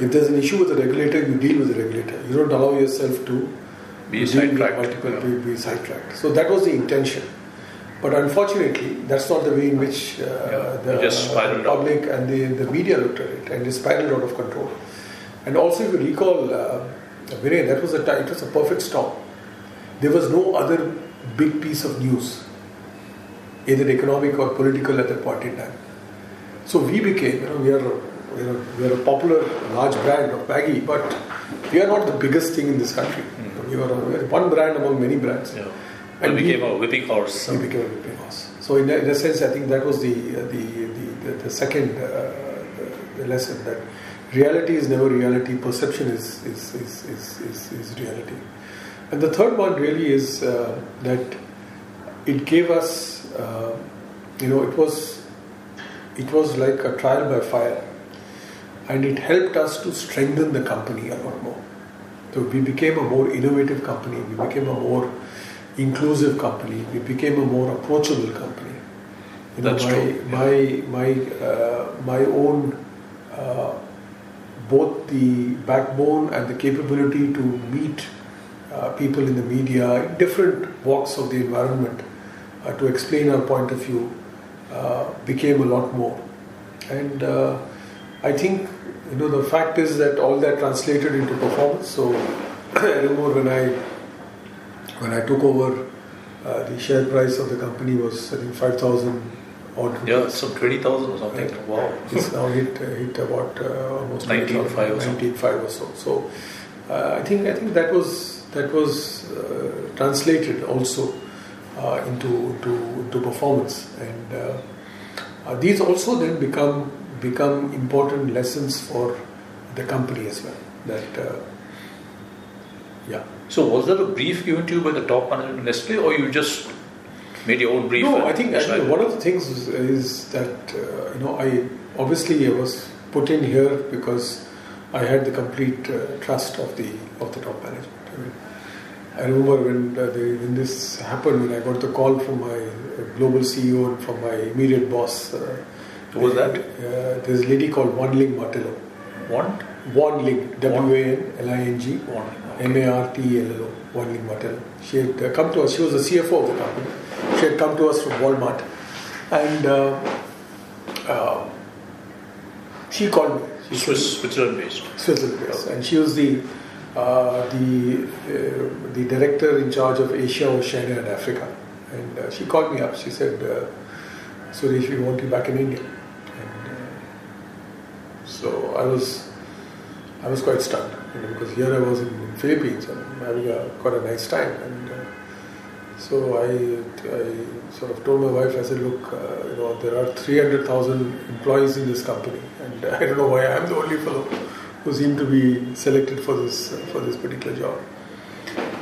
If there's an issue with the regulator, you deal with the regulator. You don't allow yourself to Be sidetracked, multiple yeah. be, be sidetracked. So that was the intention. But unfortunately, that's not the way in which uh, Yeah, the just spiraled out. public and the, the media looked at it, and it spiraled out of control. And also, if you recall, uh, Vinay, that was a it was a perfect storm. There was no other big piece of news, either economic or political, at that point in time. So we became, you know, we are, you know, we are a popular large brand of Maggi, but we are not the biggest thing in this country. We, are, we are one brand among many brands. Yeah. And we- became a whipping horse. We became a whipping horse. So in a, in a sense, I think that was the uh, the, the, the, the second uh, the, the lesson that reality is never reality. Perception is is, is, is, is, is reality. And the third one really is uh, that it gave us, uh, you know, it was it was like a trial by fire, and it helped us to strengthen the company a lot more. So we became a more innovative company. We became a more inclusive company. We became a more approachable company. You know, That's my, true, yeah. My my uh, my own uh, both the backbone and the capability to meet uh, people in the media in different walks of the environment uh, to explain our point of view uh, became a lot more. And uh, I think you know the fact is that all that translated into performance. So I remember when I when I took over, uh, the share price of the company was I think five thousand odd. Yeah, some 20,000 or something. Right. Wow. It's now hit uh, hit about uh, almost 19.5 or something. 19.5 or so. So uh, I think I think that was that was uh, translated also uh, into, into into performance, and uh, uh, these also then become become important lessons for the company as well. That uh, yeah. So was there a brief given to you by the top management of Nestle or you just made your own brief? No, I think, think one of the things is, is that uh, you know I obviously I was put in here because I had the complete uh, trust of the of the top management. I, mean, I remember when uh, the, when this happened, when I got the call from my global CEO and from my immediate boss. Uh, Who was that? Uh, there's a lady called Wan Ling Martello. Want? Wan Ling, W A N L I N G. Wan Ling, okay. M A R T L O, Wan Ling Martello. She had uh, come to us, she was the CFO of the company. She had come to us from Walmart and uh, uh, she called me. She Swiss, Switzerland based. Switzerland based. And she was the uh, the uh, the director in charge of Asia, Oceania, and Africa, and uh, she called me up. She said, uh, "Suresh, we want you back in India." Uh, so I was I was quite stunned you know, because here I was in Philippines and having a, quite a nice time, and uh, so I I sort of told my wife. I said, "Look, uh, you know, there are three hundred thousand employees in this company, and I don't know why I'm the only fellow." who seemed to be selected for this uh, for this particular job.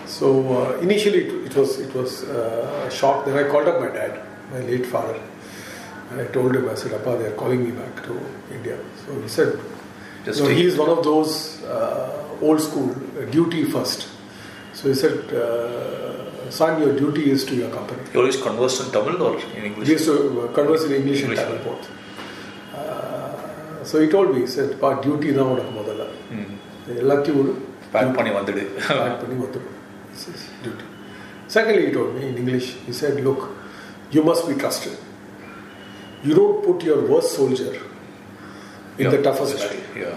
So uh, initially it, it, was it was uh, a shock. Then I called up my dad, my late father, and I told him I said, "Appa, they are calling me back to India." So he said, Just "No, he is one of those uh, old school uh, duty first. So he said. Uh, son, your duty is to your company. You always converse in Tamil or in English? We used to converse in English, English and Tamil both. So E told me sir பா duty தான் உனக்கு முதல்ல எல்லாத்தையும் விடு back பண்ணி வந்துடு back பண்ணி வந்துடு duty secondly E told me in English E set look you must be trusted you don't put your worst soldier in the toughest battle. Yeah.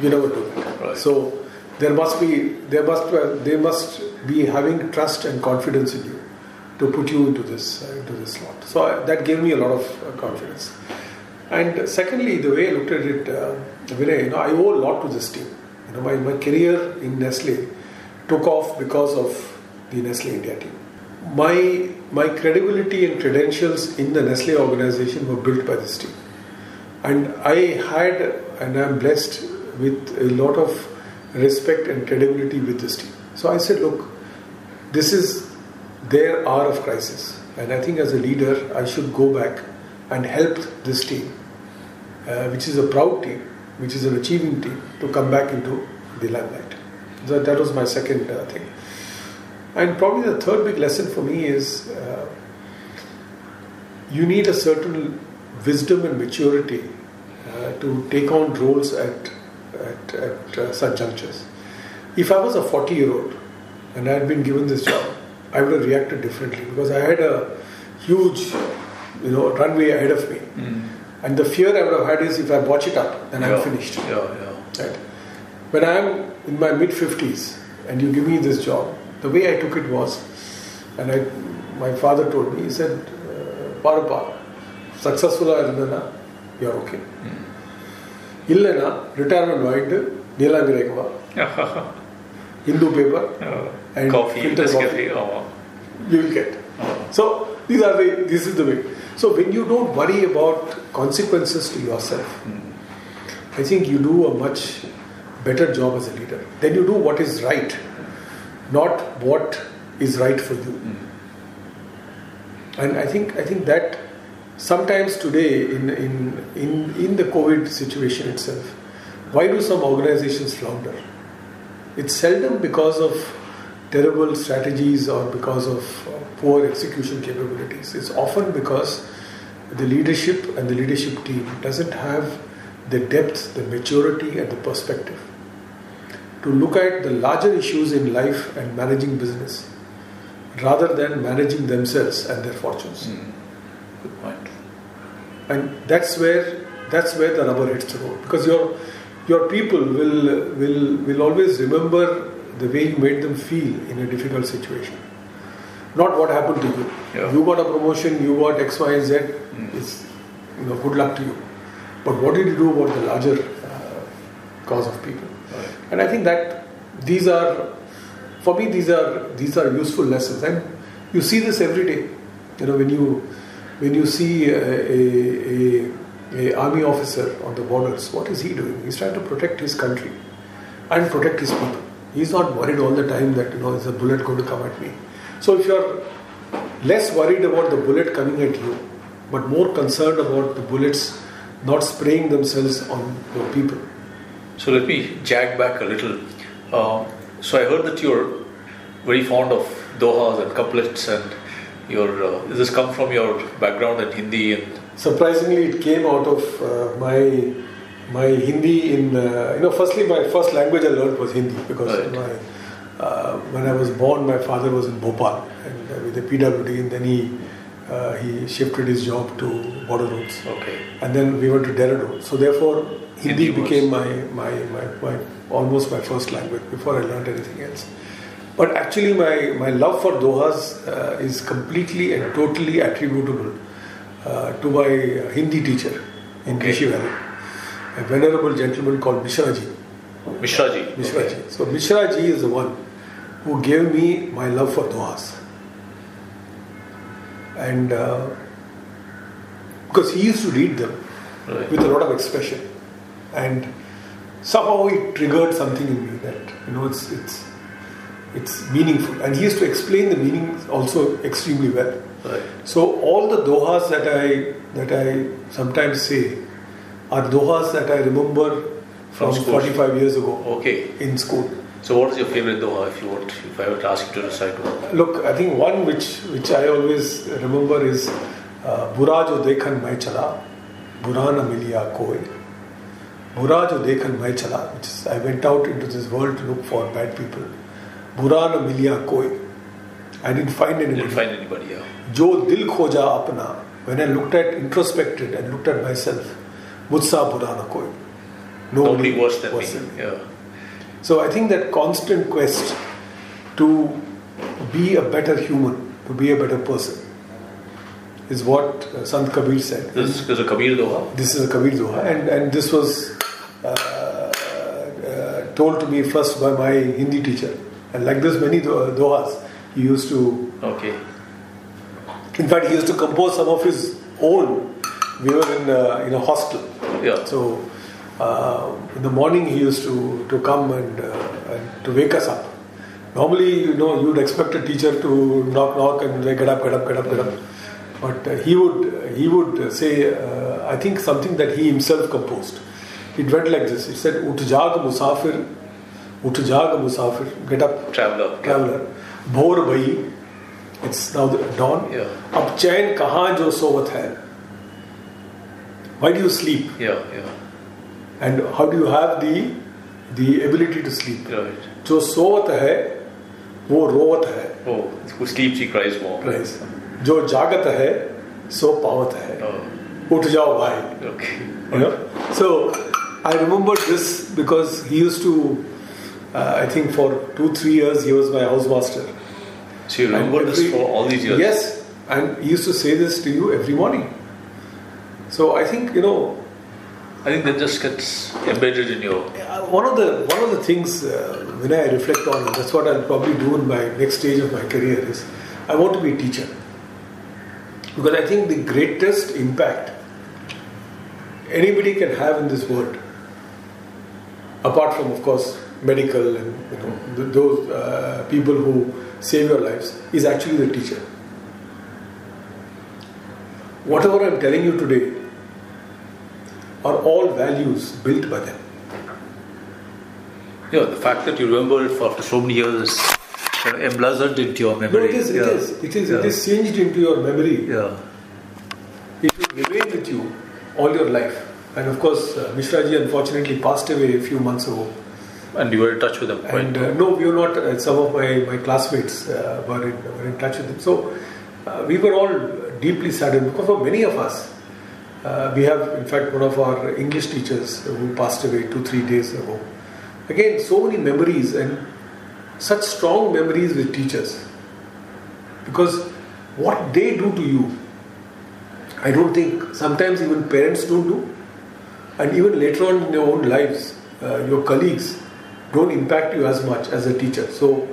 You never do that. Right. So there must be there must they must be having trust and confidence in you to put you into this uh, into this slot. So I, that gave me a lot of uh, confidence. And secondly, the way I looked at it, uh, Vinay, you know, I owe a lot to this team. You know, my, my career in Nestle took off because of the Nestle India team. My my credibility and credentials in the Nestle organization were built by this team, and I had and I'm blessed with a lot of respect and credibility with this team. So I said, look, this is their hour of crisis, and I think as a leader, I should go back and help this team, uh, which is a proud team, which is an achieving team, to come back into the limelight. So that was my second uh, thing. And probably the third big lesson for me is uh, you need a certain wisdom and maturity uh, to take on roles at, at, at uh, such junctures. If I was a 40 year old and I had been given this job, I would have reacted differently because I had a huge you know, runway ahead of me. Mm. And the fear I would have had is if I botch it up, then yeah. I'm finished. Yeah, yeah. Right. When I'm in my mid 50s and you give me this job, the way I took it was, and I, my father told me, he said, Parapa, சக்ஸஸ்ஃபுல்லாக இருந்ததுன்னா you are okay இல்லைன்னா retirement வாங்கிட்டு நீலாங்கிரைக்கு வா Hindu paper and coffee, filter coffee. You will get. So these are the this is the way. So when you don't worry about consequences to yourself, mm. I think you do a much better job as a leader. Then you do what is right, not what is right for you. Mm. And I think I think that sometimes today in, in in in the COVID situation itself, why do some organizations flounder? It's seldom because of terrible strategies or because of uh, poor execution capabilities. It's often because the leadership and the leadership team doesn't have the depth, the maturity, and the perspective to look at the larger issues in life and managing business rather than managing themselves and their fortunes. Mm. Good point. And that's where that's where the rubber hits the road because your your people will will will always remember the way you made them feel in a difficult situation. Not what happened to you. Yeah. You got a promotion, you got X, Y, Z. Mm. It's you know good luck to you. But what did you do about the larger uh, cause of people? And I think that these are, for me, these are these are useful lessons, and you see this every day. You know when you when you see a, a, a, a army officer on the borders, what is he doing? He's trying to protect his country and protect his people. He's not worried all the time that you know is a bullet going to come at me. So if you're less worried about the bullet coming at you, but more concerned about the bullets not spraying themselves on your people. So let me jag back a little. Uh, so I heard that you're very fond of dohas and couplets, and your uh, does this come from your background in Hindi? And surprisingly, it came out of uh, my my Hindi in uh, you know firstly my first language I learned was Hindi because right. my, uh, when I was born my father was in Bhopal and uh, with the PWD and then he uh, he shifted his job to Border Roads. Okay. And then we went to Dehradun. So therefore, Hindi, Hindi became my, my, my, my almost my first language before I learned anything else. But actually, my, my love for Dohas uh, is completely and totally attributable uh, to my Hindi teacher in Okay. Rishi Valley, a venerable gentleman called Mishraji. Mishraji. Mishraji. So Mishraji is the one who gave me my love for Dohas. And uh, because he used to read them Right. with a lot of expression, and somehow it triggered something in me that you know it's it's it's meaningful. And he used to explain the meanings also extremely well. Right. So all the dohas that I that I sometimes say are dohas that I remember from, From school. 45 years ago Okay. in school. So what is your favorite doha if you want if I were to ask you to recite one? Look, I think one which which I always remember is uh, बुरा जो देखन मैं चला बुरा न मिलिया कोई बुरा जो देखन मैं चला which is I went out into this world to look for bad people बुरा न मिलिया कोई I didn't find Didn't anybody find anybody, yeah. जो दिल खोजा अपना when I looked at introspected and looked at myself मुझसा बुरा न कोई Nobody worse than worse me. than Yeah. So I think that constant quest to be a better human, to be a better person, is what uh, Sant Kabir said. This is a Kabir doha. This is a Kabir Doha, and, and this was uh, uh, told to me first by my Hindi teacher. And like this, many do- dohas he used to. Okay. In fact, he used to compose some of his own. We were in, uh, in a hostel. Yeah. So uh, in the morning he used to, to come and, uh, and to wake us up. Normally, you know, you would expect a teacher to knock, knock, and say, get up, get up, get up, get up. But uh, he would he would say, uh, I think something that he himself composed. It went like this. It said, "Ut jaag musafir, ut jaag musafir, get up, Traveler. traveler, bhor bhai." It's now the dawn. Yeah. अब चैन कहाँ जो सोवत है? Why do you sleep? Yeah, yeah. and how do you have the the ability to sleep Right. जो सोवत है वो रोवत है Oh, who sleeps he cries more. Right. जो जागत है सो पावत है Oh, उठ जाओ भाई okay. you know so I remember this because he used to uh, I think for two three years he was my housemaster So you remember And this for all these years? yes and he used to say this to you every morning so I think you know I think that just gets embedded in your. Uh, one of the one of the things uh, when I reflect on, that's what I'll probably do in my next stage of my career is, I want to be a teacher because I think the greatest impact anybody can have in this world, apart from of course medical and you know th- those uh, people who save your lives, is actually the teacher. Whatever I'm telling you today are all values built by them. Yeah, the fact that you remember it for after so many years of emblazoned into your No, memory. it is, yeah. it is, it is, yeah. it is changed into your memory. Yeah. It will remain with you all your life. And of course, uh, Mishraji unfortunately passed away a few months ago. And you were in touch with quite. And uh, no, we were not. Uh, some of my, my classmates uh, were, in, were in touch with him. So uh, we were all deeply saddened because for many of us, uh, we have, in fact, one of our English teachers who passed away two, three days ago. Again, so many memories and such strong memories with teachers. Because what they do to you, I don't think sometimes even parents don't do. And even later on in your own lives, uh, your colleagues don't impact you as much as a teacher. So,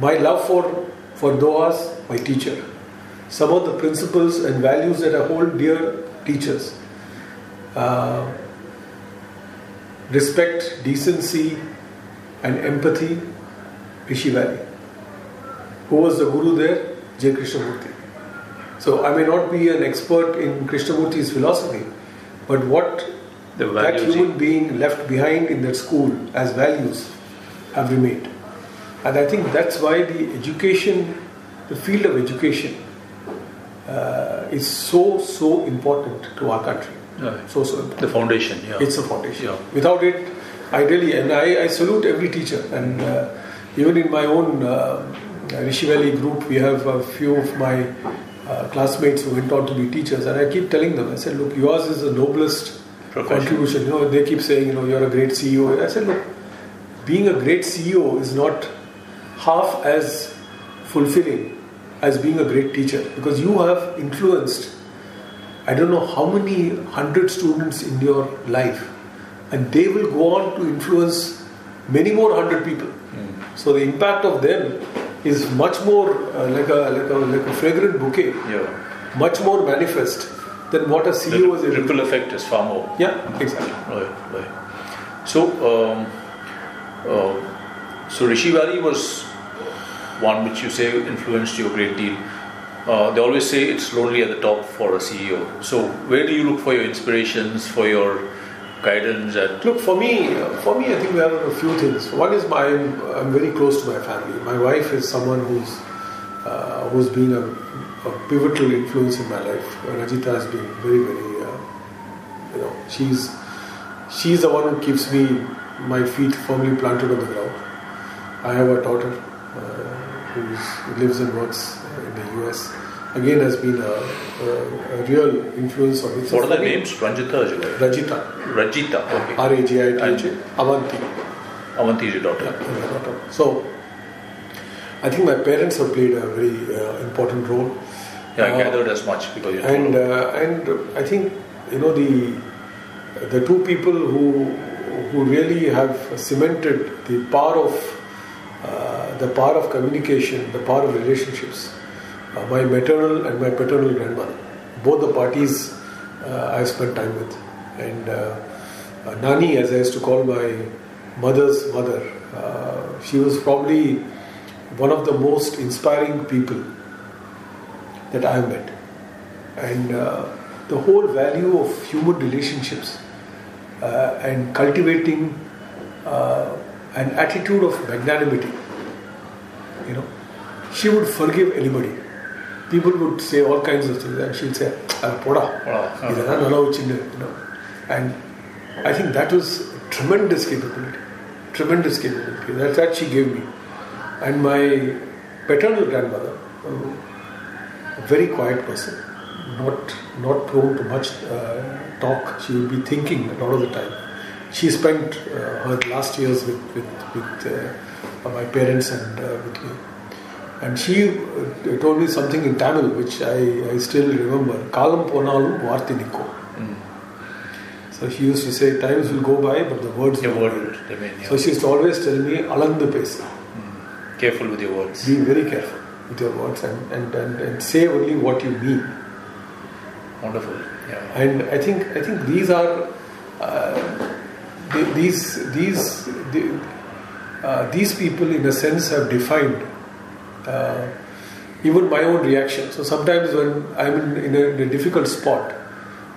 my love for, for Dohas, my teacher, some of the principles and values that I hold dear, teachers. Uh, respect, decency, and empathy, Rishi Valley. Who was the guru there? J. Krishnamurti. So I may not be an expert in Krishnamurti's philosophy, but what The that human being left behind in that school as values have remained. And I think that's why the education, the field of education, uh, is so, so important to our country. Right. So, so important. The foundation, yeah. It's a foundation. Yeah. Without it, I really, and I, I salute every teacher. And uh, even in my own uh, Rishi Valley group, we have a few of my uh, classmates who went on to be teachers, and I keep telling them, I said, look, yours is the noblest Profession. contribution. You know, they keep saying, you know, you're a great CEO. I said, look, being a great CEO is not half as fulfilling as being a great teacher because you have influenced I don't know how many hundred students in your life, and they will go on to influence many more hundred people. So the impact of them is much more uh, like a like a like a fragrant bouquet, Yeah. much more manifest than what a The CEO is able to. ripple effect is far more. Yeah, exactly. Right, right. So, um, uh, so Rishi Valley was one which you say influenced you a great deal. Uh, they always say it's lonely at the top for a CEO. So, where do you look for your inspirations, for your guidance? And Look, for me, for me, I think there are a few things. One is my, I'm, I'm very close to my family. My wife is someone who's uh, who's been a, a pivotal influence in my life. Rajitha has been very, very, uh, you know, she's she's the one who keeps me my feet firmly planted on the ground. I have a daughter uh, who lives and works in the US. Again, has been a, a, a real influence on me. What are the names? Ranjita, Rajitha, Rajitha, okay. R A J I T H And- A, Avanti. Avanti is your daughter. So, I think my parents have played a very uh, important role. Yeah, I gathered as much because you and uh, and I think you know the the two people who who really have cemented the power of uh, the power of communication, the power of relationships. Uh, my maternal and my paternal grandmother, both the parties uh, I spent time with, and uh, uh, Nani, as I used to call my mother's mother, uh, she was probably one of the most inspiring people that I've met. And uh, the whole value of human relationships uh, and cultivating uh, an attitude of magnanimity. You know, she would forgive anybody. People would say all kinds of things, and she'd say, "I'm poda." Oh, you know, and I think that was tremendous capability, tremendous capability. That's that she gave me, and my paternal grandmother, very quiet person, not not prone to much uh, talk. She would be thinking a lot of the time. She spent uh, her last years with with, with uh, my parents and uh, with me. And she uh, told me something in Tamil which I, I still remember. Kalam ponalum varthi nikko. So she used to say, times will go by, but the words Your will word remain." Yeah. So she used to always tell me, alandu pesi. Careful with your words. Be very careful with your words and, and, and, and say only what you mean. Wonderful. Yeah. And I think I think these are uh, the- these these the, uh, these people in a sense have defined uh, even my own reaction. So sometimes when I'm in, in, a, in a difficult spot,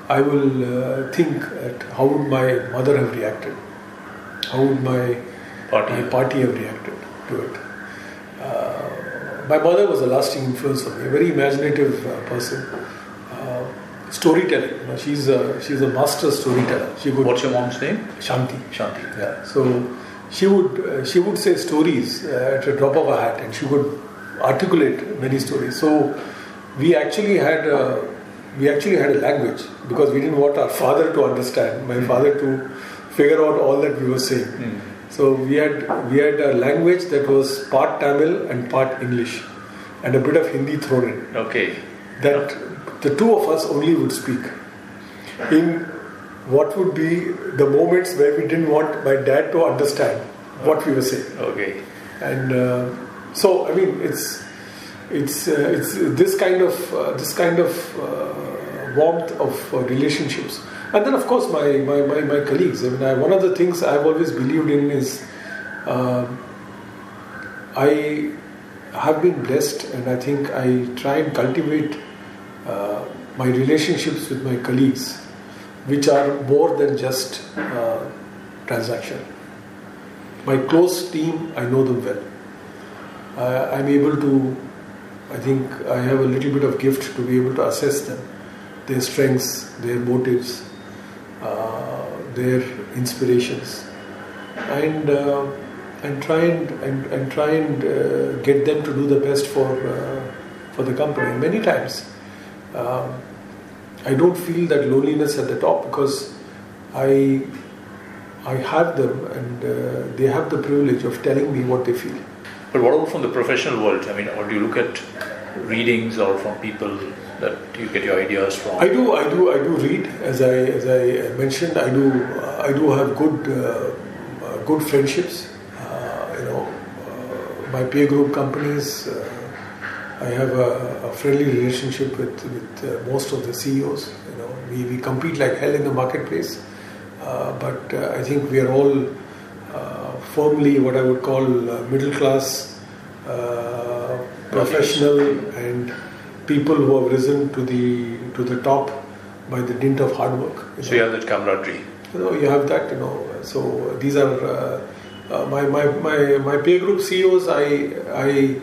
I will uh, think at how would my mother have reacted, how would my Paati. my paati have reacted to it. My mother was a lasting influence on me, a very imaginative uh, person. Uh, storytelling, you know, she's a, she's a master storyteller. She could What's your mom's name? Shanti. Shanti. Yeah. So she would uh, she would say stories uh, at a drop of a hat, and she would articulate many stories. So we actually had a, we actually had a language because we didn't want our father to understand, my father to figure out all that we were saying. So we had we had a language that was part Tamil and part English, and a bit of Hindi thrown in Okay. that the two of us only would speak. In what would be the moments where we didn't want my dad to understand what we were saying. Okay. And uh, so, I mean, it's it's uh, it's this kind of uh, this kind of uh, warmth of uh, relationships. And then, of course, my my, my, my colleagues. I mean, I, one of the things I've always believed in is um I have been blessed, and I think I try and cultivate uh, my relationships with my colleagues, which are more than just uh, transaction. My close team, I know them well. Uh, I'm able to, I think I have a little bit of gift to be able to assess them, their strengths, their motives, uh, their inspirations, and uh, and try and and, and try and uh, get them to do the best for uh, for the company. Many times, um, I don't feel that loneliness at the top because I I have them and uh, they have the privilege of telling me what they feel. But what about from the professional world? I mean, or do you look at readings or from people that you get your ideas from? I do, I do, I do read. As I as I mentioned, I do I do have good uh, uh, good friendships. Uh, you know, uh, my peer group companies. Uh, I have a, a, friendly relationship with with uh, most of the CEOs. You know, we, we compete like hell in the marketplace, but I think we are all firmly what I would call middle class professional and people who have risen to the to the top by the dint of hard work. You so know. you have that camaraderie. You know, you have that. You know, so these are uh, uh, my, my my my peer group CEOs. I I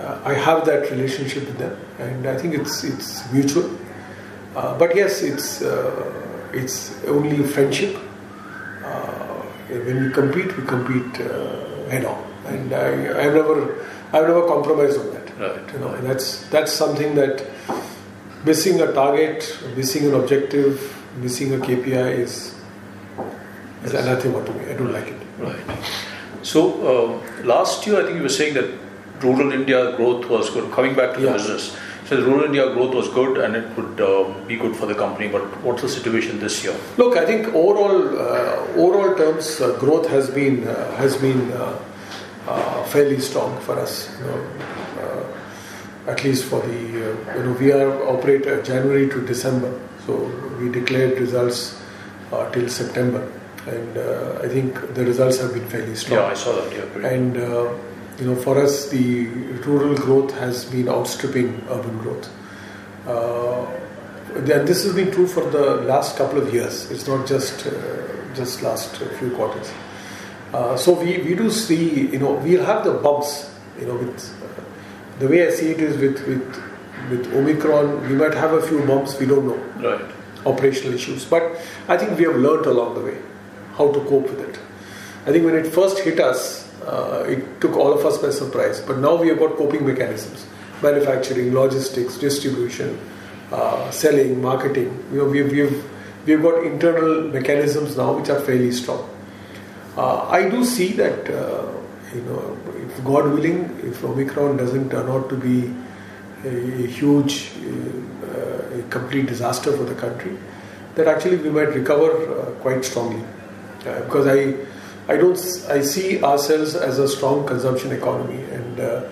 uh, I have that relationship with them, and I think it's it's mutual. Uh, but yes, it's uh, it's only friendship. Uh, when we compete, we compete head on, and I I've never I've never compromised on that. Right. You know, that's that's something that missing a target, missing an objective, missing a KPI is is yes. anathema to me. I don't like it. Right. So uh, last year, I think you were saying that rural India growth was good. Coming back to yeah. the business, so the rural India growth was good, and it would uh, be good for the company. But what's the situation this year? Look, I think overall, uh, overall terms, uh, growth has been uh, has been uh, fairly strong for us. You know, at least for the, uh, you know, we are operate uh, January to December, so we declared results uh, till September, and I think the results have been fairly strong. Yeah, I saw that. Yeah, and you know, for us, the rural growth has been outstripping urban growth. Uh, and this has been true for the last couple of years. It's not just uh, just last few quarters. Uh, so we, we do see, you know, we'll have the bumps, you know, with the way I see it is with with with Omicron, we might have a few bumps. We don't know. Right. Operational issues, but I think we have learned along the way how to cope with it. I think when it first hit us, uh, it took all of us by surprise. But now we have got coping mechanisms: manufacturing, logistics, distribution, uh, selling, marketing. You know, we've we've we've got internal mechanisms now which are fairly strong. Uh, I do see that uh, you know, if God willing, if Omicron doesn't turn out to be a, a huge, uh, a complete disaster for the country, that actually we might recover uh, quite strongly. Uh, because I, I don't, I see ourselves as a strong consumption economy, and uh,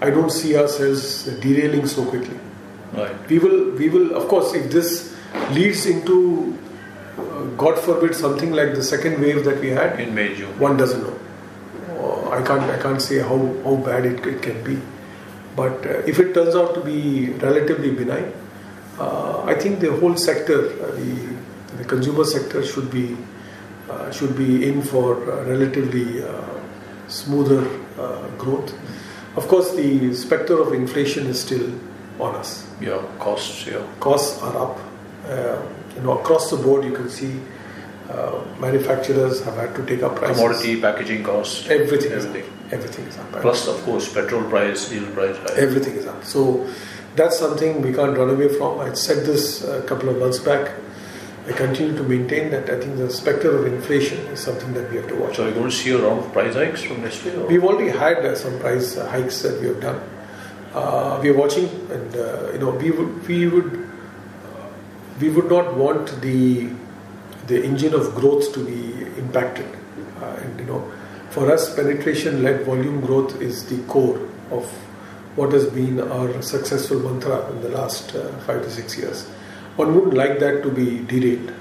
I don't see ourselves derailing so quickly. Right. We will, we will, of course, if this leads into, uh, God forbid, something like the second wave that we had in May, June, one doesn't know. I can't I can't say how, how bad it, it can be. But uh, if it turns out to be relatively benign, uh, I think the whole sector, uh, the, the consumer sector, should be uh, should be in for relatively uh, smoother uh, growth. Of course, the specter of inflation is still on us. Yeah, costs. Yeah, costs are up. you know, across the board, you can see uh, manufacturers have had to take up prices. Commodity, packaging costs, everything, everything, is everything is up. Plus, of course, petrol price, diesel price, everything is up. So that's something we can't run away from. I said this a couple of months back. I continue to maintain that I think the specter of inflation is something that we have to watch. So, are you going to see a round of price hikes from next Nestle? We've already had uh, some price uh, hikes that we have done. Uh, we are watching, and uh, you know, we would we would we would not want the the engine of growth to be impacted. Uh, and you know, for us, penetration-led volume growth is the core of what has been our successful mantra in the last uh, five to six years. One wouldn't like that to be derailed,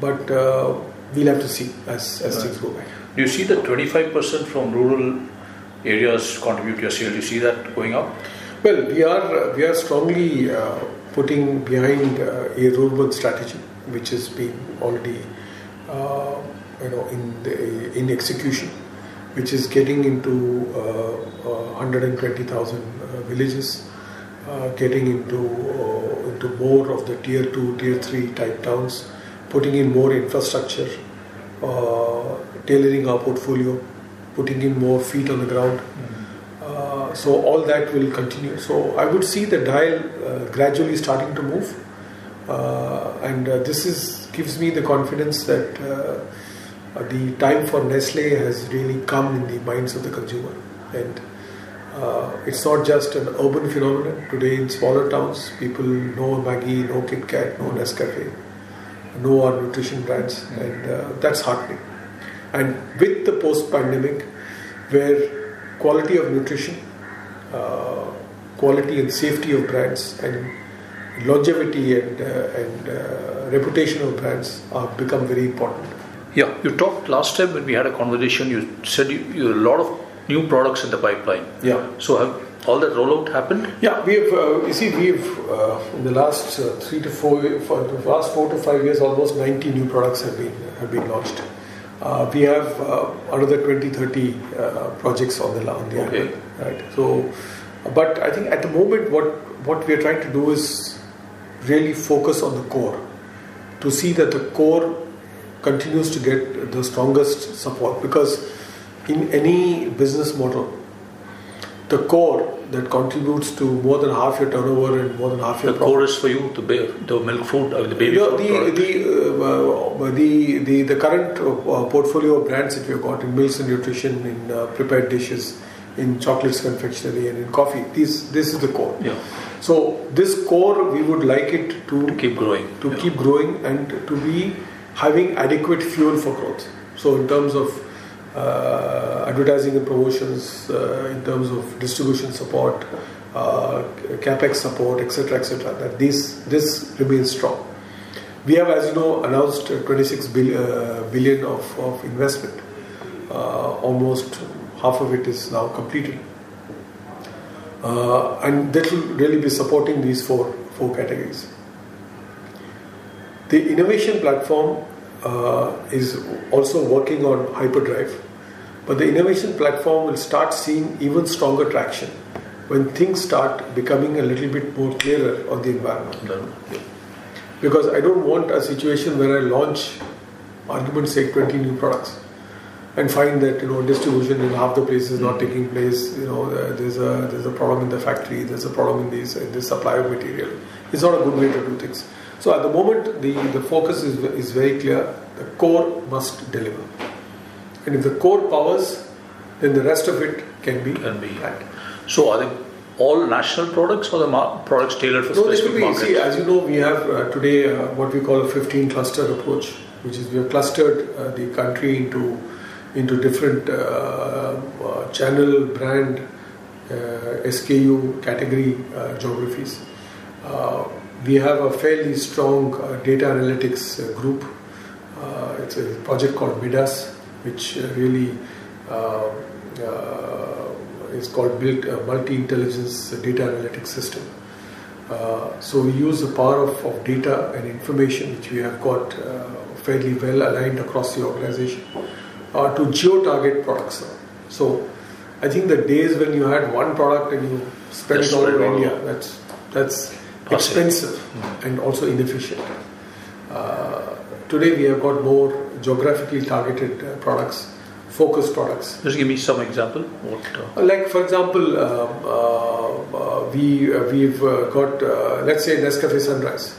but uh, we'll have to see as, as right. things go by. Do you see that 25% from rural areas contribute to your sale? Do you see that going up? Well, we are we are strongly uh, putting behind uh, a rural strategy which has been already uh, you know in the, in execution, which is getting into uh, 120,000 uh, villages, uh, getting into uh, into more of the tier two, tier three type towns, putting in more infrastructure, tailoring our portfolio, putting in more feet on the ground. Mm-hmm. so all that will continue. So I would see the dial uh, gradually starting to move, uh, and uh, this is gives me the confidence that uh, the time for Nestle has really come in the minds of the consumer, and uh, it's not just an urban phenomenon. Today in smaller towns, people know Maggi, know Kit Kat, know Nescafe, know our nutrition brands, and uh, that's heartening. And with the post-pandemic, where quality of nutrition, uh, quality and safety of brands, and longevity and, uh, and uh, reputation of brands have become very important. Yeah, you talked last time when we had a conversation. You said you, you a lot of new products in the pipeline. Yeah. So have all that rollout happened? Yeah, we have. Uh, you see, we've uh, in the last uh, three to four, for the last four to five years, almost 90 new products have been have been launched. Uh, we have uh, another 20, 30 uh, projects on the on the Okay. right? So, but I think at the moment, what what we are trying to do is really focus on the core to see that the core continues to get the strongest support because in any business model the core that contributes to more than half your turnover and more than half your The profit. core is for you to ba- the milk food, uh, the baby food. the, the, uh, the, the, the current uh, portfolio of brands that we've got in meals and nutrition, in uh, prepared dishes, in chocolates, confectionery, and in coffee, these, this is the core. yeah, So, this core, we would like it to, to keep growing. to Yeah. keep growing and to be having adequate fuel for growth. So, in terms of uh, advertising and promotions, uh, in terms of distribution support, uh, capex support, etc., etc., that this this remains strong. We have, as you know, announced 26 billion, billion uh, billion of, of investment. Uh, almost half of it is now completed. Uh, and that will really be supporting these four four categories. The innovation platform uh, is also working on hyperdrive, but the innovation platform will start seeing even stronger traction when things start becoming a little bit more clearer on the environment. Because I don't want a situation where I launch, argument's sake, 20 new products and find that you know distribution in half the places not taking place. You know, uh, there's a there's a problem in the factory. There's a problem in this in this supply of material. It's not a good way to do things. So at the moment, the the focus is is very clear. The core must deliver, and if the core powers, then the rest of it can be Can be. planned. So are they all national products or the mar- products tailored for No, this specific markets? see, as you know, we have uh, today uh, what we call a 15 cluster approach, which is we have clustered uh, the country into into different uh, uh, channel, brand, uh, SKU, category geographies. We have a fairly strong data analytics group. It's a project called MIDAS, which really is called Built uh, Multi Intelligence Data Analytics System. Uh, so we use the power of, of data and information, which we have got uh, fairly well aligned across the organization, uh, to geo-target products. So I think the days when you had one product and you spread Just it all over India, that's that's expensive and also inefficient. Uh, today we have got more geographically targeted uh, products, focused products. Just give me some example. What? Uh, Like for example, um, uh, uh, we uh, we've uh, got uh, let's say Nescafe Sunrise,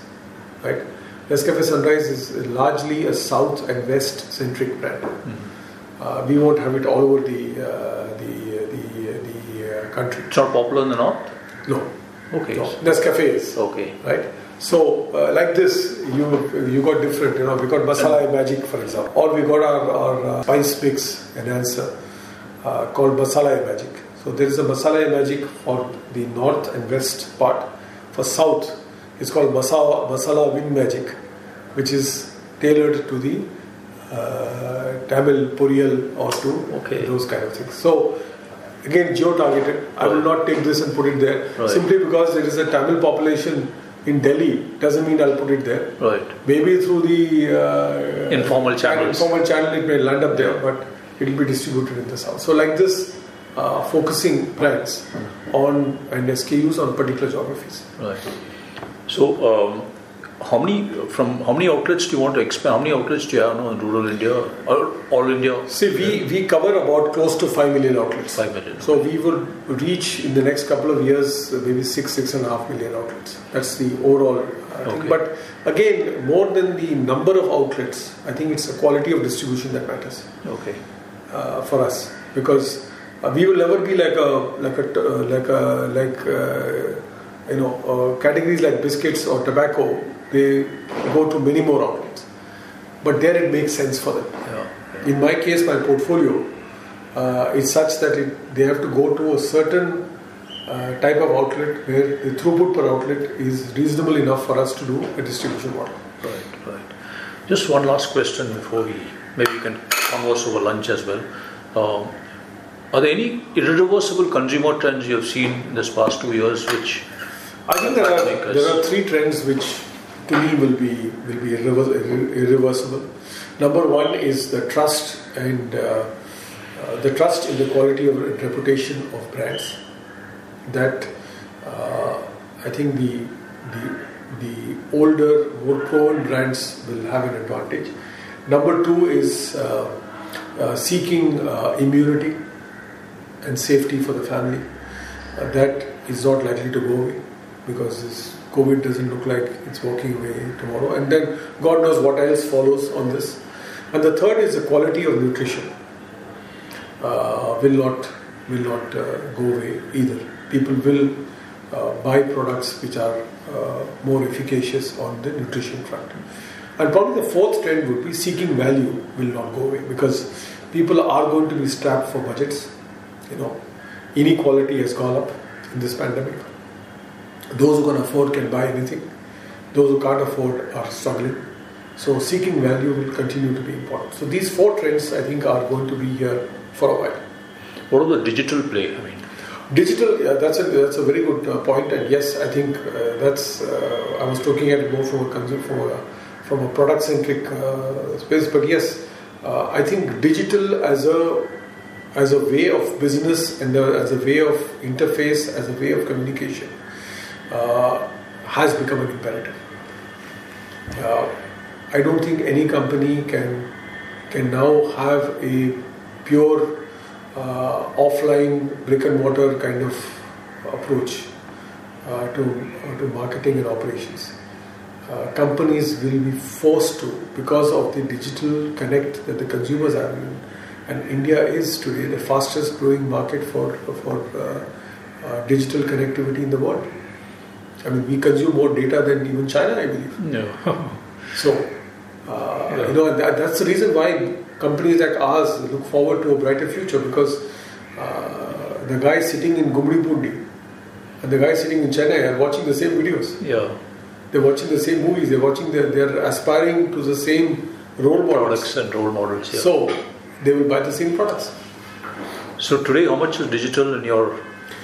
right? Nescafe Sunrise is largely a south and west centric brand. Uh, we won't have it all over the uh, the the, the uh, country. it's not popular in the north. No, Okay. no. Nescafe is Okay. right? So, uh, like this, you you got different. You know, we got masala magic, for example, or we got our, our uh, spice mix enhancer uh, called masala magic. So there is a masala magic for the north and west part. For south, it's called masala masala wind magic, which is tailored to the uh, Tamil poriyal or to Okay. those kind of things. So again, geo-targeted. I will not take this and put it there Right. simply because there is a Tamil population in Delhi. Doesn't mean I'll put it there. Right. Maybe through the uh, Informal channels. informal channel, it may land up there, but it will be distributed in the south. So like this, uh, focusing brands on and SKUs on particular geographies. Right. So, um, how many from how many outlets do you want to expand? How many outlets do you have now in rural India or all India? See, we, we cover about close to 5 million outlets. 5 million. So we will reach in the next couple of years maybe 6, 6.5 million outlets. That's the overall thing. Okay. But again, more than the number of outlets, I think it's the quality of distribution that matters Okay. uh, for us because uh, we will never be like a like a uh, like a like uh, you know uh, categories like biscuits or tobacco. They go to many more outlets, but there it makes sense for them. Yeah. In my case, my portfolio uh, is such that it, they have to go to a certain uh, type of outlet where the throughput per outlet is reasonable enough for us to do a distribution model. Right, right. Just one last question before we maybe we can converse over lunch as well. Um, are there any irreversible consumer trends you have seen in this past two years which I think there are there are three trends which me will be will be irrever- irreversible. Number one is the trust and uh, uh, the trust in the quality of reputation of brands. That uh, I think the the the older, more proven brands will have an advantage. Number two is uh, uh, seeking uh, immunity and safety for the family. That is not likely to go away because this COVID doesn't look like it's walking away tomorrow. And then God knows what else follows on this. And the third is the quality of nutrition uh, will not will not uh, go away either. People will uh, buy products which are uh, more efficacious on the nutrition front. And probably the fourth trend would be seeking value will not go away because people are going to be strapped for budgets. You know, inequality has gone up in this pandemic. Those who can afford can buy anything. Those who can't afford are struggling. So seeking value will continue to be important. So these four trends I think are going to be here for a while. what are the digital play? I mean, Digital, yeah, that's a that's a very good uh, point, and yes, I think uh, that's. Uh, I was talking at it more from a consumer, from a, from a product centric uh, space, but yes, uh, I think digital as a as a way of business and uh, as a way of interface, as a way of communication, uh, has become an imperative. Uh, I don't think any company can can now have a pure uh, offline brick and mortar kind of approach uh, to uh, to marketing and operations. Uh, companies will be forced to because of the digital connect that the consumers have, in, and India is today the fastest growing market for for digital connectivity in the world. I mean, we consume more data than even China, I believe. no. So, uh, you know, that, that's the reason why companies like ours look forward to a brighter future because uh, the guy sitting in Gummidipoondi and the guy sitting in Chennai are watching the same videos. yeah. They're watching the same movies. They're watching. The, they're aspiring to the same role models. Products and role models. Yeah. So they will buy the same products. So today, how much is digital in your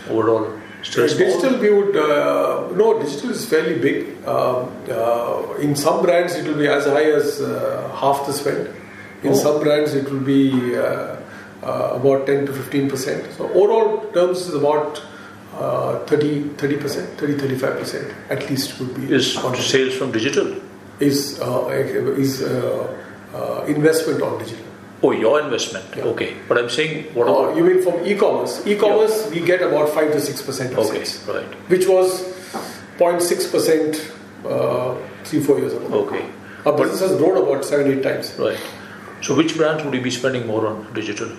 overall? Uh, digital, we would uh, no. Digital is fairly big. Um, uh, in some brands, it will be as high as uh, half the spend. In Oh. some brands, it will be uh, uh, about ten to fifteen percent. So overall terms is about uh, 30 percent, 30 35 percent at least would be Is on sales from digital? is uh, is uh, uh, investment on digital. Oh, your investment. Yeah. Okay. But I'm saying, what Uh, about? you mean from e-commerce? E-commerce, we get about five to six percent of okay, sales. right. which was 0.6% uh, three, four years ago. Okay, Our business has grown about seven, eight times. right. So, which brands would you be spending more on digital?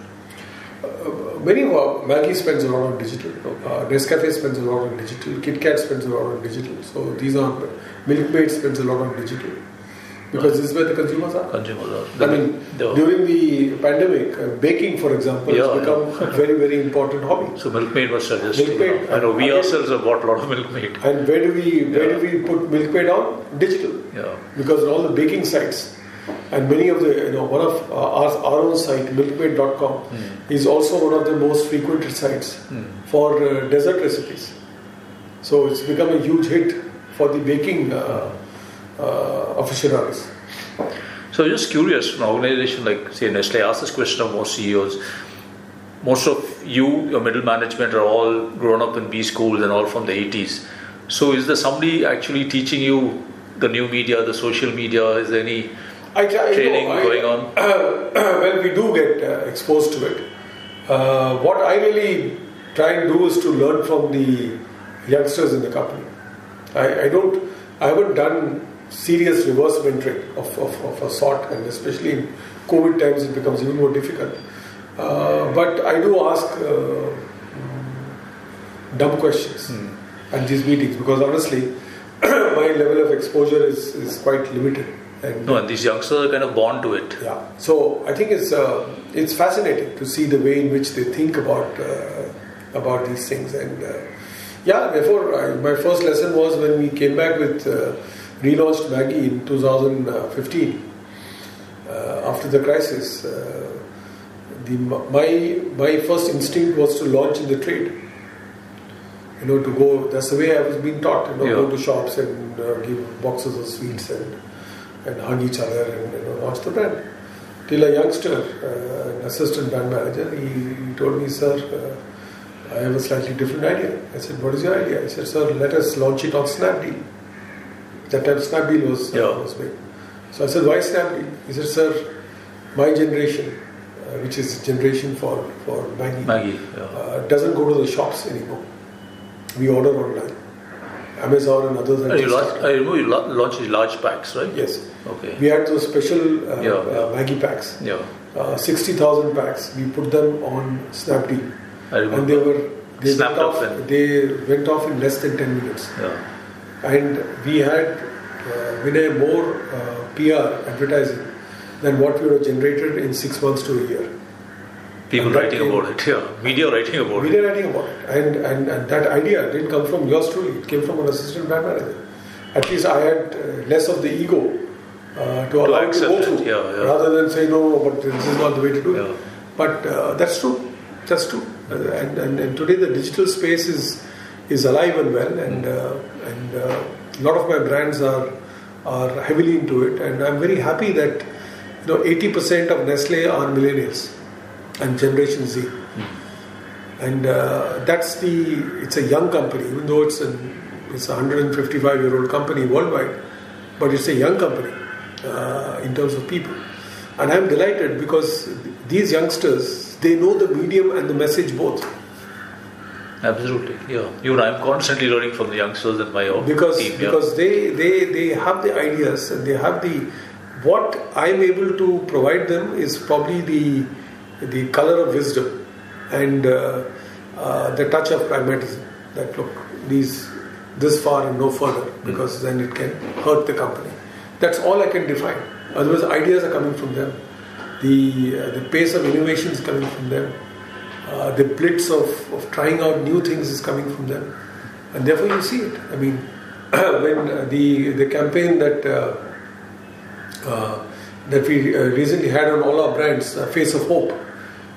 Many of our Maggi spends a lot on digital. Okay. Uh, Nescafe spends a lot on digital. KitKat spends a lot on digital. So these are Milkmaid spends a lot on digital because this is where the consumers are. Consumers are. I mean, the- during the pandemic, uh, baking, for example, Yeah, has become a very, very important hobby. so Milkmaid was suggesting. Milkmaid, I know we again- ourselves have bought a lot of Milkmaid. And where do we where do we put Milkmaid on? Digital. Yeah. because all the baking sites and many of the you know one of uh, our, our own site milkmaid.com is also one of the most frequented sites for uh, dessert recipes so it's become a huge hit for the baking uh, uh, aficionados So, just curious, an organization like, say, Nestle, I ask this question of most CEOs. Most of you, your middle management, are all grown up in B schools and all from the 80s. So, is there somebody actually teaching you the new media, the social media? Is there any I, I training know, I- going on? well, we do get uh, exposed to it. Uh, what I really try and do is to learn from the youngsters in the company. I, I don't, I haven't done serious reverse mentoring of, of, of a sort, and especially in COVID times, it becomes even more difficult. Uh, but I do ask uh, dumb questions at these meetings because honestly, my level of exposure is, is quite limited. And No, and these youngsters are kind of born to it. yeah. So I think it's uh, it's fascinating to see the way in which they think about uh, about these things, and uh, yeah. Therefore, I, my first lesson was when we came back with uh, relaunched Maggi in 2015 uh, after the crisis. Uh, the my my first instinct was to launch in the trade. You know, to go. That's the way I was being taught. You know, Yeah. go to shops and uh, give boxes of sweets and and hug each other and you know, launch the brand. Till a youngster, uh, an assistant brand manager, he, he told me, "Sir, uh, I have a slightly different idea." I said, "What is your idea?" I said, "Sir, let us launch it on Snapdeal." That time Snapdeal was Yeah. was big. So I said, "Why Snapdeal?" He said, "Sir, my generation, uh, which is generation for for Maggi, Maggi. Yeah. uh, doesn't go to the shops anymore. We order online. Amazon and others. are And you launched, I remember you la- launched large packs, right? Yes. Okay. We had those special uh, Yeah, uh. Maggi packs. Yeah. Uh, 60,000 packs. We put them on Snapdeal. I remember. And they were they Snapped went up off, then. they went off in less than 10 minutes. Yeah. And we had uh, Vinay more uh, PR advertising than what we would have generated in six months to a year. People writing came- about it. Yeah. Media writing about We it. did writing about it, and, and and that idea didn't come from yours truly. It came from an assistant brand manager. At least I had uh, less of the ego uh, to allow it to go through, yeah, yeah. rather than say no, but this is not the way to do Yeah. it. But uh, that's true. That's true. And, and and today the digital space is is alive and well, and uh, and uh, a lot of my brands are are heavily into it, and I'm very happy that you know 80% of Nestle are millennials and Generation Z. And uh, that's the it's a young company even though it's an it's a 155 year old company worldwide but it's a young company uh, in terms of people. And i'm delighted because these youngsters they know the medium and the message both Absolutely. Yeah. You know, I'm constantly learning from the youngsters in my own because team. Yeah. because they, they they have the ideas and they have the what I'm able to provide them is probably the the color of wisdom and uh, uh, the touch of pragmatism that look these this far and no further because then it can hurt the company that's all I can define otherwise ideas are coming from them the uh, the pace of innovation is coming from them uh, the blitz of, of trying out new things is coming from them, and therefore you see it. I mean, when uh, the the campaign that uh, uh, that we recently had on all our brands, uh, Face of Hope,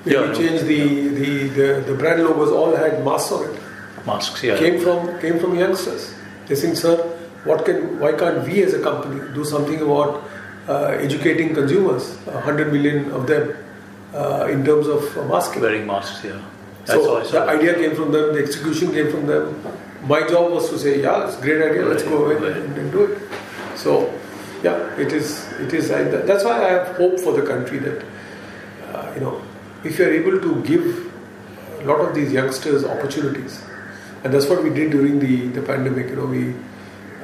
when Yeah, we changed the, the, the the brand logos all had masks on it. Masks. Yeah. Came from came from youngsters. They saying, "Sir, what can why can't we as a company do something about uh, educating consumers, a hundred million of them, uh, in terms of uh, masking?" Wearing masks. Yeah. That's So the idea came from them, the execution came from them. My job was to say, yeah, it's a great idea, let's go ahead Right. and, and do it. So, yeah, it is. It is. That's why I have hope for the country that uh, you know, if you are able to give a lot of these youngsters opportunities, and that's what we did during the, the pandemic. You know, we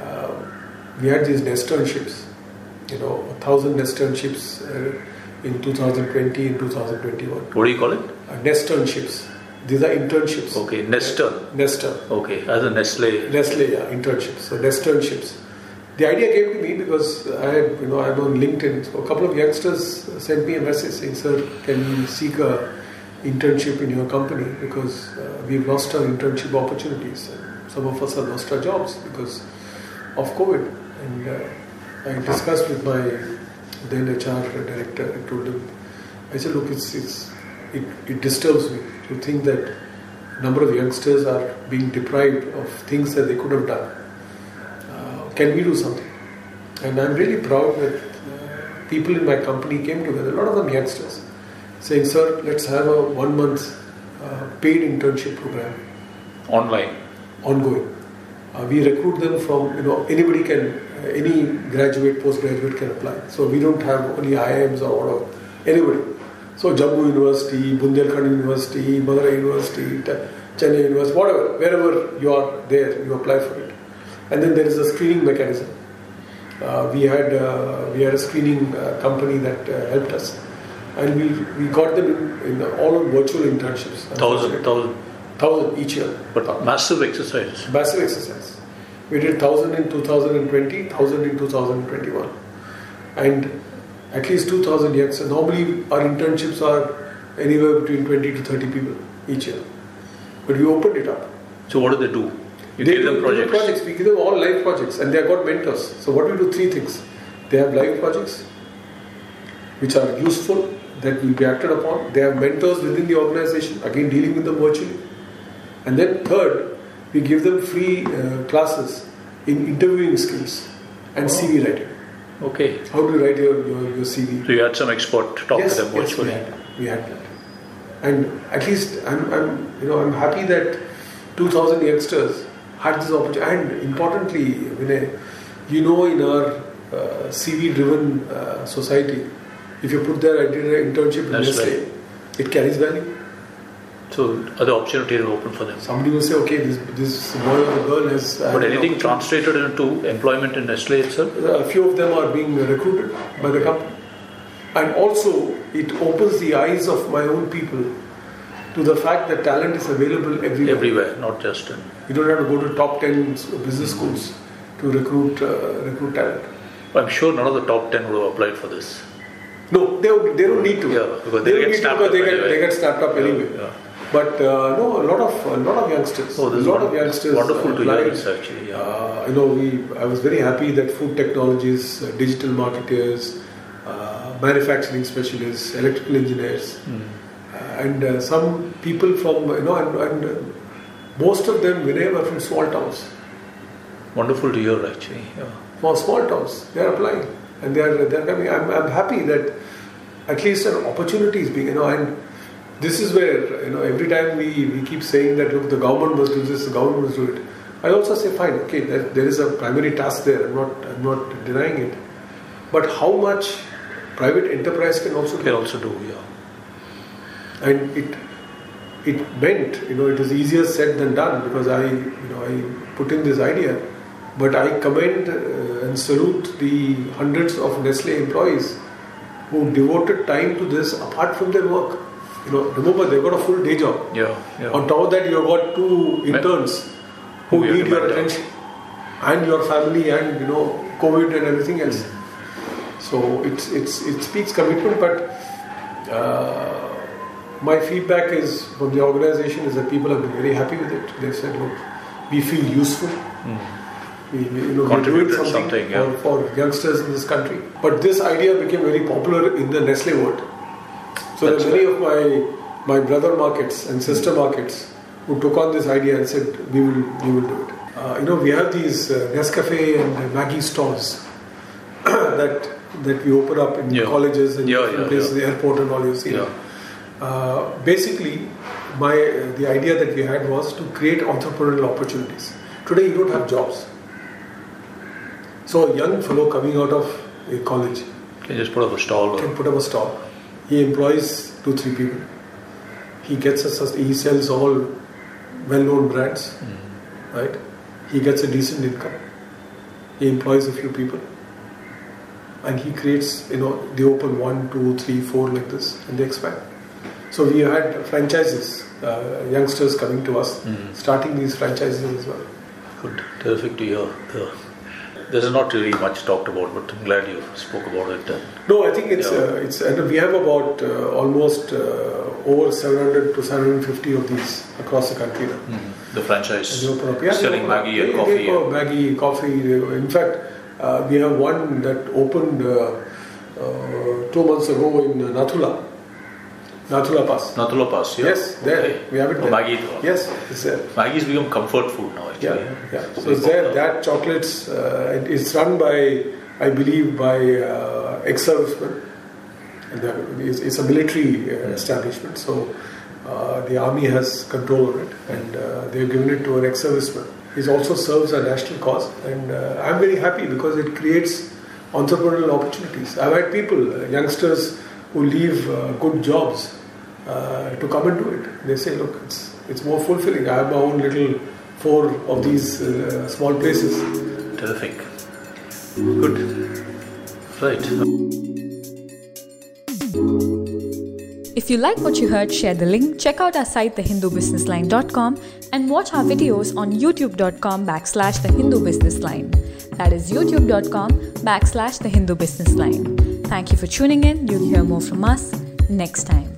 uh, we had these nesternships. You know, a thousand nesternships uh, in 2020 and 2021. What do you call it? Uh, nesternships. These are internships. Okay. Nestor. Nestor. Okay. As a Nestle. Nestle, yeah, internships. So nesternships. The idea came to me because I had, you know, I'm on LinkedIn. So a couple of youngsters sent me a message saying, "Sir, can we seek a internship in your company because uh, we've lost our internship opportunities and some of us have lost our jobs because of COVID." And uh, I discussed with my then HR director. I told him, I said, "Look, it's it's it, it disturbs me to think that a number of youngsters are being deprived of things that they could have done." uh, can we do something? And I'm really proud that uh, people in my company came together, a lot of them youngsters, saying, Sir, let's have a one month uh, paid internship program Online. ongoing. Uh, we recruit them from you know anybody can any graduate postgraduate can apply. So we don't have only IIMs or whatever anybody. So Jammu University, Bundelkhand University, Madurai University, Chennai University, whatever, wherever you are there, you apply for it. And then there is a screening mechanism. Uh, we had uh, we had a screening uh, company that uh, helped us, and we we got them in, in all virtual internships. Thousand, thousand, thousand each year. But massive exercise. Massive exercise. We did thousand in 2020, thousand in 2021, and at least 2,000 youngsters. Normally, our internships are anywhere between 20 to 30 people each year, but we opened it up. So what do they do? You they give them do projects. projects. We give them all live projects, and they have got mentors. So what we do? Three things. They have live projects, which are useful that will be acted upon. They have mentors within the organization, again dealing with them virtually. And then third, we give them free uh, classes in interviewing skills and CV writing. Okay. How do you write your, your, your CV? So you had some expert talk yes, to them yes, we virtually. had, we had that. And at least I'm, I'm, you know, I'm happy that 2,000 youngsters had this opportunity. And importantly, Vinay, you know, in our uh, CV-driven uh, society, if you put there, I did an internship in That's Nestle, it carries value. So other opportunities are open for them. Somebody will say, okay, this, this boy or girl has. But anything translated into employment in Nestle itself? A few of them are being recruited by the company. And also, it opens the eyes of my own people to the fact that talent is available everywhere. Everywhere, not just in. You don't have to go to top 10 business schools to recruit, uh, recruit talent. I'm sure none of the top 10 would have applied for this. No, they, would- they don't need to. Yeah, because they they get need to snapped because up they get, anyway. they get snapped up Yeah, anyway. yeah. But uh, no, a lot of a lot of youngsters. Oh, a lot of youngsters. wonderful to hear this actually. Yeah. Uh, you know, we. I was very happy that food technologists, uh, digital marketers, uh, manufacturing specialists, electrical engineers, uh, and uh, some people from you know, and, and most of them Vinay were from small towns. Wonderful to hear actually. Yeah. For small towns, they are applying and they are they are coming. I'm, I'm happy that at least an opportunity is being you know and this is where you know every time we, we keep saying that look the government must do this, the government must do it. I also say fine, okay, there, there is a primary task there. I'm not I'm not denying it, but how much private enterprise can also do? Can also do, yeah. and it it meant you know it was easier said than done because I you know I put in this idea, but I commend uh, and salute the hundreds of Nestle employees who devoted time to this apart from their work. You know, remember they've got a full day job. Yeah, yeah. On top of that, you've got two interns who Who need your attention and your family and you know COVID and everything else. So it's it's it speaks commitment, but uh, my feedback is from the organization is that people have been very happy with it. They've said, look, we feel useful. We, we, you know, we're doing Contributed something, something, yeah. for, for youngsters in this country. But this idea became very popular in the Nestle world. So That's there are many of my my brother markets and sister markets who took on this idea and said we will we will do it. Uh, you know we have these uh, Nescafe and Maggi stores that that we open up in Yeah. colleges and Yeah, different yeah, places, the airport and all you see. Uh, basically, my the idea that we had was to create entrepreneurial opportunities. Today you don't have jobs. So a young fellow coming out of a college Can just put up a stall. Can put up a stall. He employs two, three people. He gets a, he sells all well-known brands, right? He gets a decent income. He employs a few people, and he creates, you know, they open one, two, three, four like this, and they expand. So we had franchises, uh, youngsters coming to us, starting these franchises as well. Good, terrific to hear. Yeah. This is not really much talked about, but I'm glad you spoke about it. No, I think it's Yeah. uh, it's and we have about uh, almost uh, over 700 to 750 of these across the country now. the franchise And they open up. Yeah, selling. Maggi and coffee. go Maggi, coffee. In fact, uh, we have one that opened uh, uh, two months ago in Nathula, Nathula Pass. Nathula Pass, yeah. Yes, there Okay. we have it. Oh, There. Maggi. Yes, it's there. Maggi's become comfort food now, Yeah, actually. yeah. So it's there. That chocolates. Uh, it's run by, I believe, by uh, ex-servicemen. It's, it's a military uh, establishment, so uh, the army has control over it, and uh, they've given it to an ex-serviceman. is also serves a national cause, and uh, I'm very happy because it creates entrepreneurial opportunities. I've had people, uh, youngsters, who leave uh, good jobs uh, to come into it. They say, look, it's it's more fulfilling. I have my own little four of these uh, small places. Terrific. Good. Right. If you like what you heard, share the link, check out our site thehindubusinessline.com and watch our videos on youtube.com backslash thehindubusinessline. That is youtube.com backslash thehindubusinessline. Thank you for tuning in. You'll hear more from us next time.